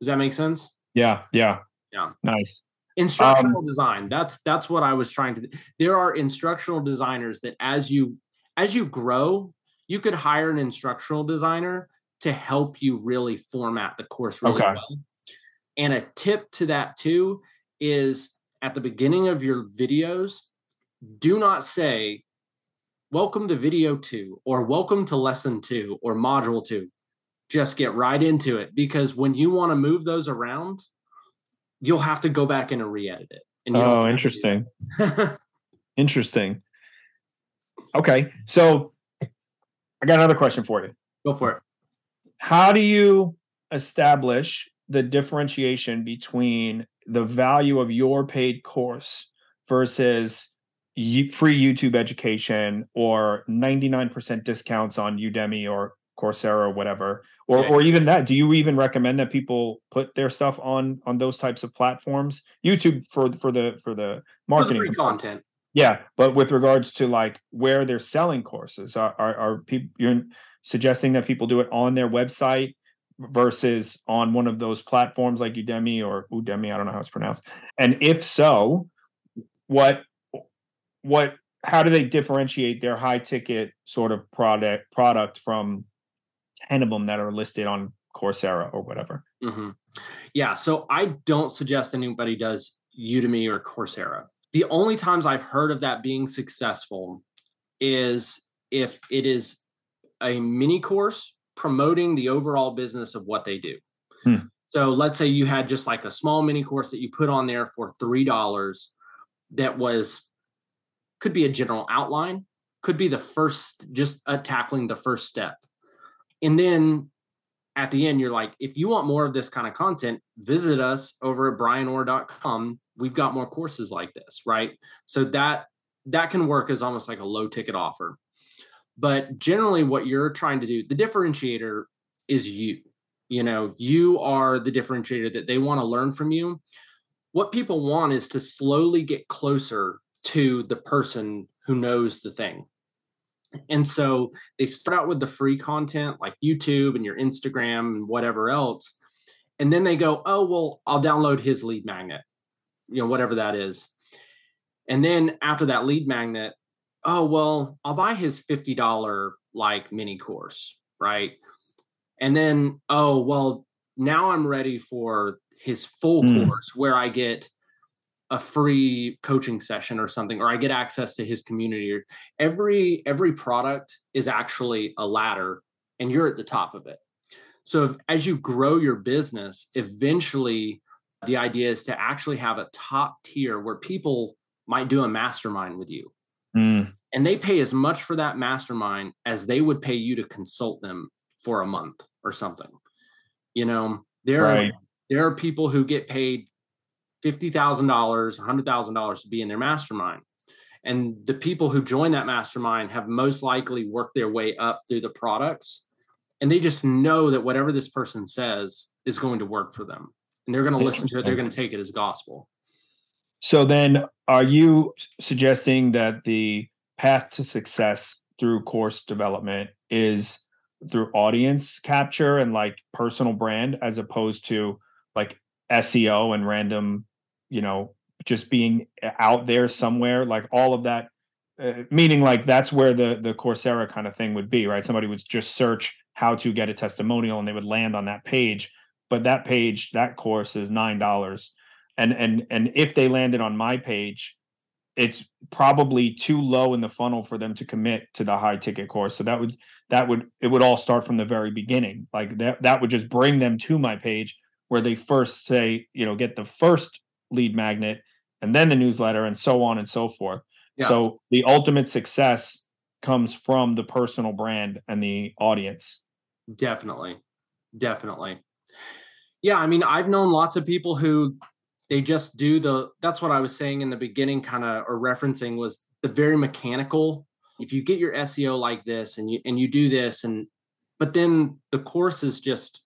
[SPEAKER 1] Does that make sense?
[SPEAKER 2] Yeah, yeah,
[SPEAKER 1] yeah.
[SPEAKER 2] Nice.
[SPEAKER 1] Instructional um, design. That's that's what I was trying to. There are instructional designers that as you as you grow, you could hire an instructional designer to help you really format the course really okay. well. And a tip to that too is at the beginning of your videos, do not say, Welcome to video two, or welcome to lesson two, or module two. Just get right into it because when you want to move those around, you'll have to go back in and re edit it.
[SPEAKER 2] oh, interesting. interesting. Okay. So I got another question for you.
[SPEAKER 1] Go for it.
[SPEAKER 2] How do you establish the differentiation between the value of your paid course versus free YouTube education or 99% discounts on Udemy or Coursera or whatever or or even that do you even recommend that people put their stuff on on those types of platforms? YouTube for for the for the marketing
[SPEAKER 1] for the content.
[SPEAKER 2] Yeah but with regards to like where they're selling courses are are, are people you're suggesting that people do it on their website versus on one of those platforms like Udemy or Udemy, I don't know how it's pronounced. And if so, what what how do they differentiate their high ticket sort of product product from 10 of them that are listed on Coursera or whatever?
[SPEAKER 1] Mm-hmm. Yeah, so I don't suggest anybody does Udemy or Coursera. The only times I've heard of that being successful is if it is a mini course promoting the overall business of what they do. Hmm. So let's say you had just like a small mini course that you put on there for $3 that was could be a general outline, could be the first just uh, tackling the first step. And then at the end you're like if you want more of this kind of content, visit us over at brianorr.com. We've got more courses like this, right? So that that can work as almost like a low ticket offer. But generally, what you're trying to do, the differentiator is you. You know, you are the differentiator that they want to learn from you. What people want is to slowly get closer to the person who knows the thing. And so they start out with the free content like YouTube and your Instagram and whatever else. And then they go, oh, well, I'll download his lead magnet, you know, whatever that is. And then after that lead magnet, oh, well, I'll buy his $50 like mini course, right? And then, oh, well, now I'm ready for his full mm. course where I get a free coaching session or something or i get access to his community every every product is actually a ladder and you're at the top of it so if, as you grow your business eventually the idea is to actually have a top tier where people might do a mastermind with you mm. and they pay as much for that mastermind as they would pay you to consult them for a month or something you know there right. are there are people who get paid $50,000, $100,000 to be in their mastermind. And the people who join that mastermind have most likely worked their way up through the products. And they just know that whatever this person says is going to work for them. And they're going to listen to it, they're going to take it as gospel.
[SPEAKER 2] So then, are you suggesting that the path to success through course development is through audience capture and like personal brand as opposed to like SEO and random you know just being out there somewhere like all of that uh, meaning like that's where the the coursera kind of thing would be right? Somebody would just search how to get a testimonial and they would land on that page but that page that course is nine dollars. And and and if they landed on my page it's probably too low in the funnel for them to commit to the high ticket course. So that would that would it would all start from the very beginning. Like that that would just bring them to my page where they first say you know get the first lead magnet and then the newsletter and so on and so forth. Yeah. So the ultimate success comes from the personal brand and the audience.
[SPEAKER 1] Definitely. Definitely. Yeah, I mean, I've known lots of people who they just do the that's what I was saying in the beginning kind of or referencing was the very mechanical if you get your SEO like this and you and you do this and but then the course is just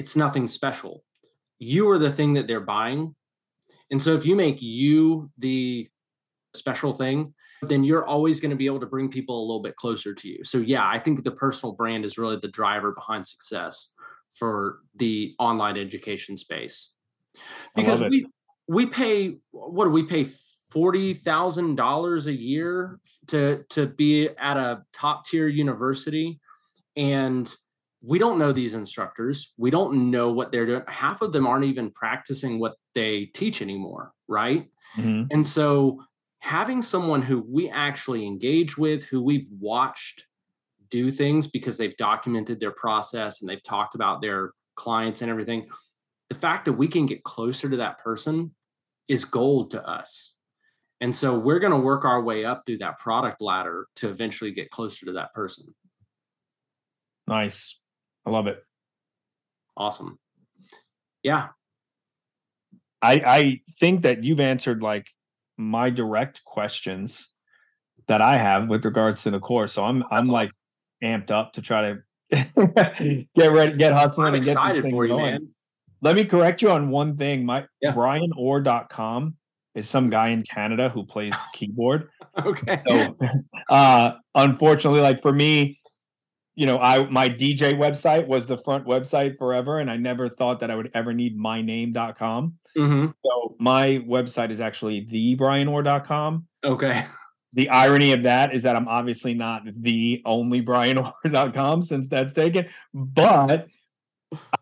[SPEAKER 1] it's nothing special. You are the thing that they're buying and so if you make you the special thing, then you're always going to be able to bring people a little bit closer to you. So yeah, I think the personal brand is really the driver behind success for the online education space. Because we we pay what do we pay forty thousand dollars a year to to be at a top tier university, and we don't know these instructors. We don't know what they're doing. Half of them aren't even practicing what they teach anymore, right? Mm-hmm. And so having someone who we actually engage with, who we've watched do things because they've documented their process and they've talked about their clients and everything, the fact that we can get closer to that person is gold to us. And so we're going to work our way up through that product ladder to eventually get closer to that person.
[SPEAKER 2] Nice. I love it.
[SPEAKER 1] Awesome. Yeah.
[SPEAKER 2] I I think that you've answered like my direct questions that I have with regards to the course. So I'm That's I'm awesome. like amped up to try to get ready, get hustling I'm and get excited for you, going. man. Let me correct you on one thing. My yeah. BrianOrr.com is some guy in Canada who plays keyboard.
[SPEAKER 1] okay.
[SPEAKER 2] So uh unfortunately, like for me, you know, I my DJ website was the front website forever, and I never thought that I would ever need myname.com. Mm-hmm. So my website is actually thebrianorr.com.
[SPEAKER 1] Okay.
[SPEAKER 2] The irony of that is that I'm obviously not the only brianorr.com since that's taken, but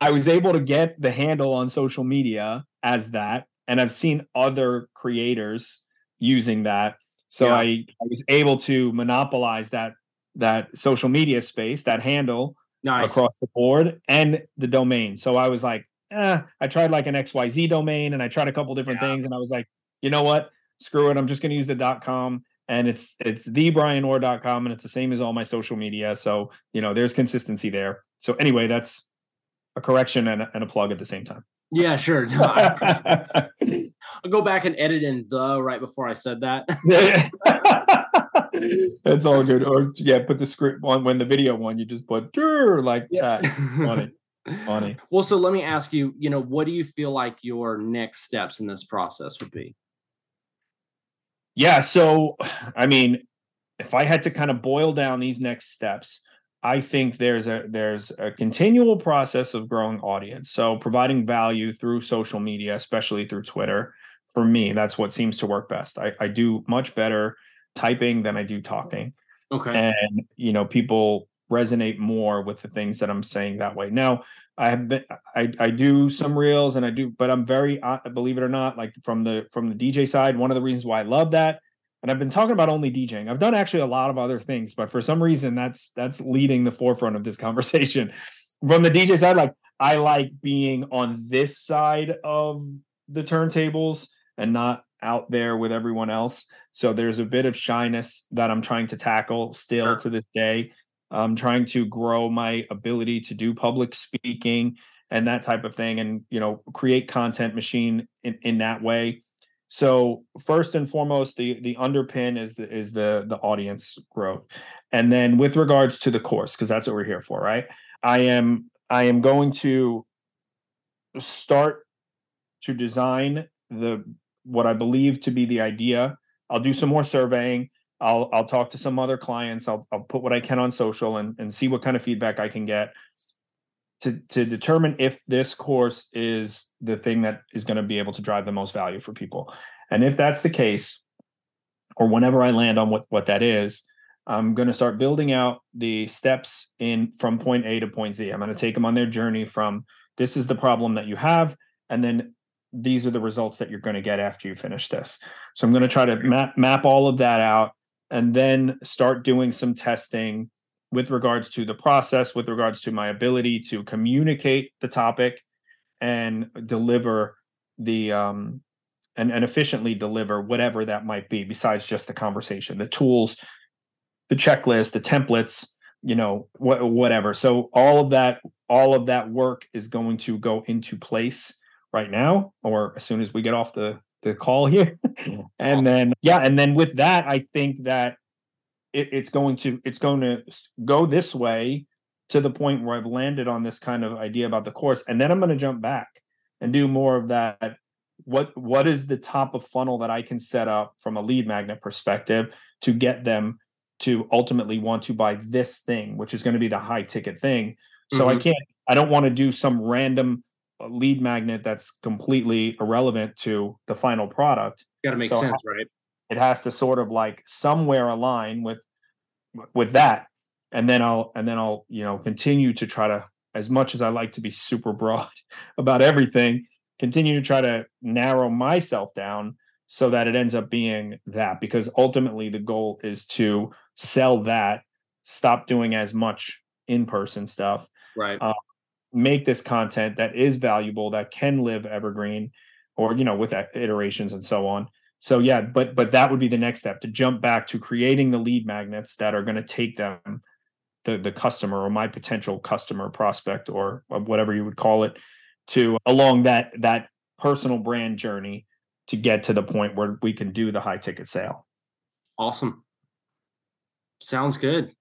[SPEAKER 2] I was able to get the handle on social media as that, and I've seen other creators using that. So yeah. I, I was able to monopolize that that social media space, that handle nice. across the board and the domain. So I was like, eh, I tried like an XYZ domain and I tried a couple different yeah. things and I was like, you know what? Screw it. I'm just going to use the dot com and it's it's the thebrianorr.com and it's the same as all my social media. So, you know, there's consistency there. So anyway, that's a correction and a, and a plug at the same time.
[SPEAKER 1] Yeah, sure. No, I, will go back and edit in the right before I said that.
[SPEAKER 2] That's all good. Or yeah, put the script on when the video one, you just put like yeah. that. Funny. Funny.
[SPEAKER 1] Well, so let me ask you, you know, what do you feel like your next steps in this process would be?
[SPEAKER 2] Yeah, so I mean, if I had to kind of boil down these next steps, I think there's a there's a continual process of growing audience. So providing value through social media, especially through Twitter, for me, that's what seems to work best. I, I do much better typing than I do talking.
[SPEAKER 1] Okay.
[SPEAKER 2] And you know, people resonate more with the things that I'm saying that way. Now, I have been I I do some reels and I do, but I'm very uh, believe it or not, like from the from the DJ side. One of the reasons why I love that and I've been talking about only DJing. I've done actually a lot of other things, but for some reason that's that's leading the forefront of this conversation. From the DJ side, like I like being on this side of the turntables and not out there with everyone else. So there's a bit of shyness that I'm trying to tackle still sure. to this day. I'm trying to grow my ability to do public speaking and that type of thing and you know create content machine in, in that way so first and foremost, the the underpin is the is the the audience growth, and then with regards to the course, because that's what we're here for, right? I am I am going to start to design the what I believe to be the idea. I'll do some more surveying. I'll I'll talk to some other clients. I'll I'll put what I can on social and and see what kind of feedback I can get to to determine if this course is the thing that is going to be able to drive the most value for people. And if that's the case, or whenever I land on what what that is, I'm going to start building out the steps in from point A to point Z. I'm going to take them on their journey from this is the problem that you have, and then these are the results that you're going to get after you finish this. So I'm going to try to map map all of that out, and then start doing some testing with regards to the process, with regards to my ability to communicate the topic and deliver the um and, and efficiently deliver whatever that might be besides just the conversation, the tools, the checklist, the templates, you know, wh- whatever. So all of that, all of that work is going to go into place right now, or as soon as we get off the the call here. and then yeah, and then with that, I think that it, it's going to it's going to go this way to the point where I've landed on this kind of idea about the course, and then I'm going to jump back and do more of that. What what is the top of funnel that I can set up from a lead magnet perspective to get them to ultimately want to buy this thing, which is going to be the high ticket thing. So mm-hmm. I can't. I don't want to do some random uh, lead magnet that's completely irrelevant to the final product.
[SPEAKER 1] Got to make so sense, right?
[SPEAKER 2] it has to sort of like somewhere align with with that and then i'll and then i'll you know continue to try to as much as i like to be super broad about everything continue to try to narrow myself down so that it ends up being that because ultimately the goal is to sell that stop doing as much in-person stuff
[SPEAKER 1] right uh,
[SPEAKER 2] make this content that is valuable that can live evergreen or you know with iterations and so on. So yeah but but that would be the next step to jump back to creating the lead magnets that are going to take them the the customer or my potential customer prospect or whatever you would call it to along that that personal brand journey to get to the point where we can do the high ticket sale.
[SPEAKER 1] Awesome. Sounds good.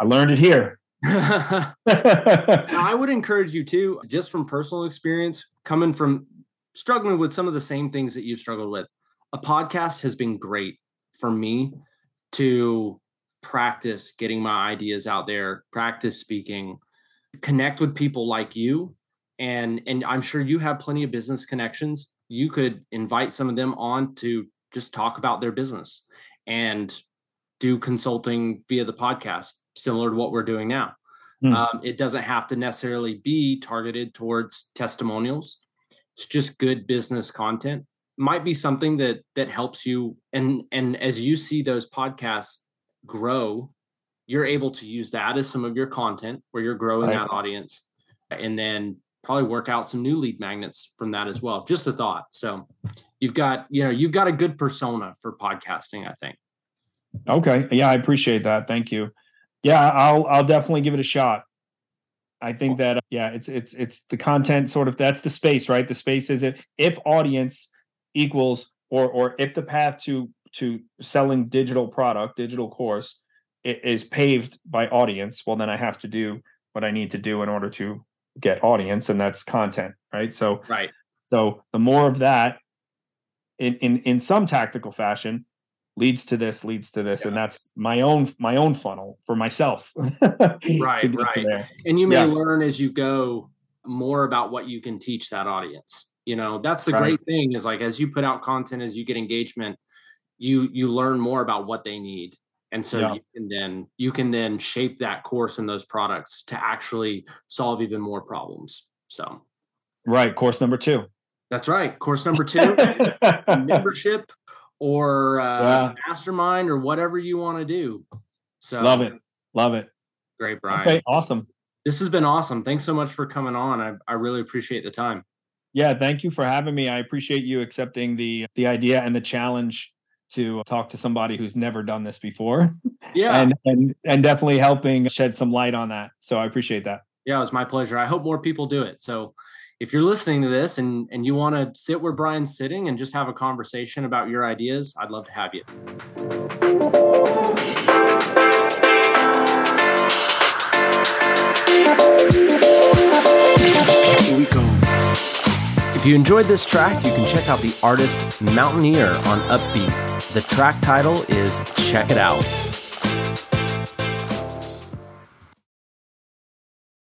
[SPEAKER 2] I learned it here
[SPEAKER 1] i would encourage you to just from personal experience coming from struggling with some of the same things that you've struggled with a podcast has been great for me to practice getting my ideas out there, practice speaking, connect with people like you. And and I'm sure you have plenty of business connections. You could invite some of them on to just talk about their business and do consulting via the podcast, similar to what we're doing now. Mm. Um, it doesn't have to necessarily be targeted towards testimonials. It's just good business content might be something that that helps you and and as you see those podcasts grow you're able to use that as some of your content where you're growing right. that audience and then probably work out some new lead magnets from that as well just a thought so you've got you know you've got a good persona for podcasting i think
[SPEAKER 2] okay yeah i appreciate that thank you yeah i'll i'll definitely give it a shot. I think that uh, yeah it's it's it's the content sort of that's the space right? The space is if if audience equals or or if the path to to selling digital product digital course is paved by audience well then i have to do what i need to do in order to get audience and that's content right? So
[SPEAKER 1] right.
[SPEAKER 2] so the more of that in in in some tactical fashion leads to this leads to this yeah. and that's my own my own funnel for myself
[SPEAKER 1] right right and you may yeah. learn as you go more about what you can teach that audience you know that's the right. great thing is like as you put out content as you get engagement you you learn more about what they need and so yeah. you can then you can then shape that course and those products to actually solve even more problems so
[SPEAKER 2] right course number two
[SPEAKER 1] that's right course number two membership or uh, yeah. mastermind or whatever you want to do so
[SPEAKER 2] love it love it
[SPEAKER 1] great brian
[SPEAKER 2] okay awesome
[SPEAKER 1] this has been awesome thanks so much for coming on i, I really appreciate the time
[SPEAKER 2] yeah thank you for having me i appreciate you accepting the the idea and the challenge to talk to somebody who's never done this before.
[SPEAKER 1] Yeah.
[SPEAKER 2] and and and definitely helping shed some light on that. So I appreciate that.
[SPEAKER 1] Yeah, it was my pleasure. I hope more people do it. So if you're listening to this and and you want to sit where Brian's sitting and just have a conversation about your ideas, I'd love to have you. Here we go. If you enjoyed this track, you can check out the artist Mountaineer on Uppbeat. The track title is Check It Out.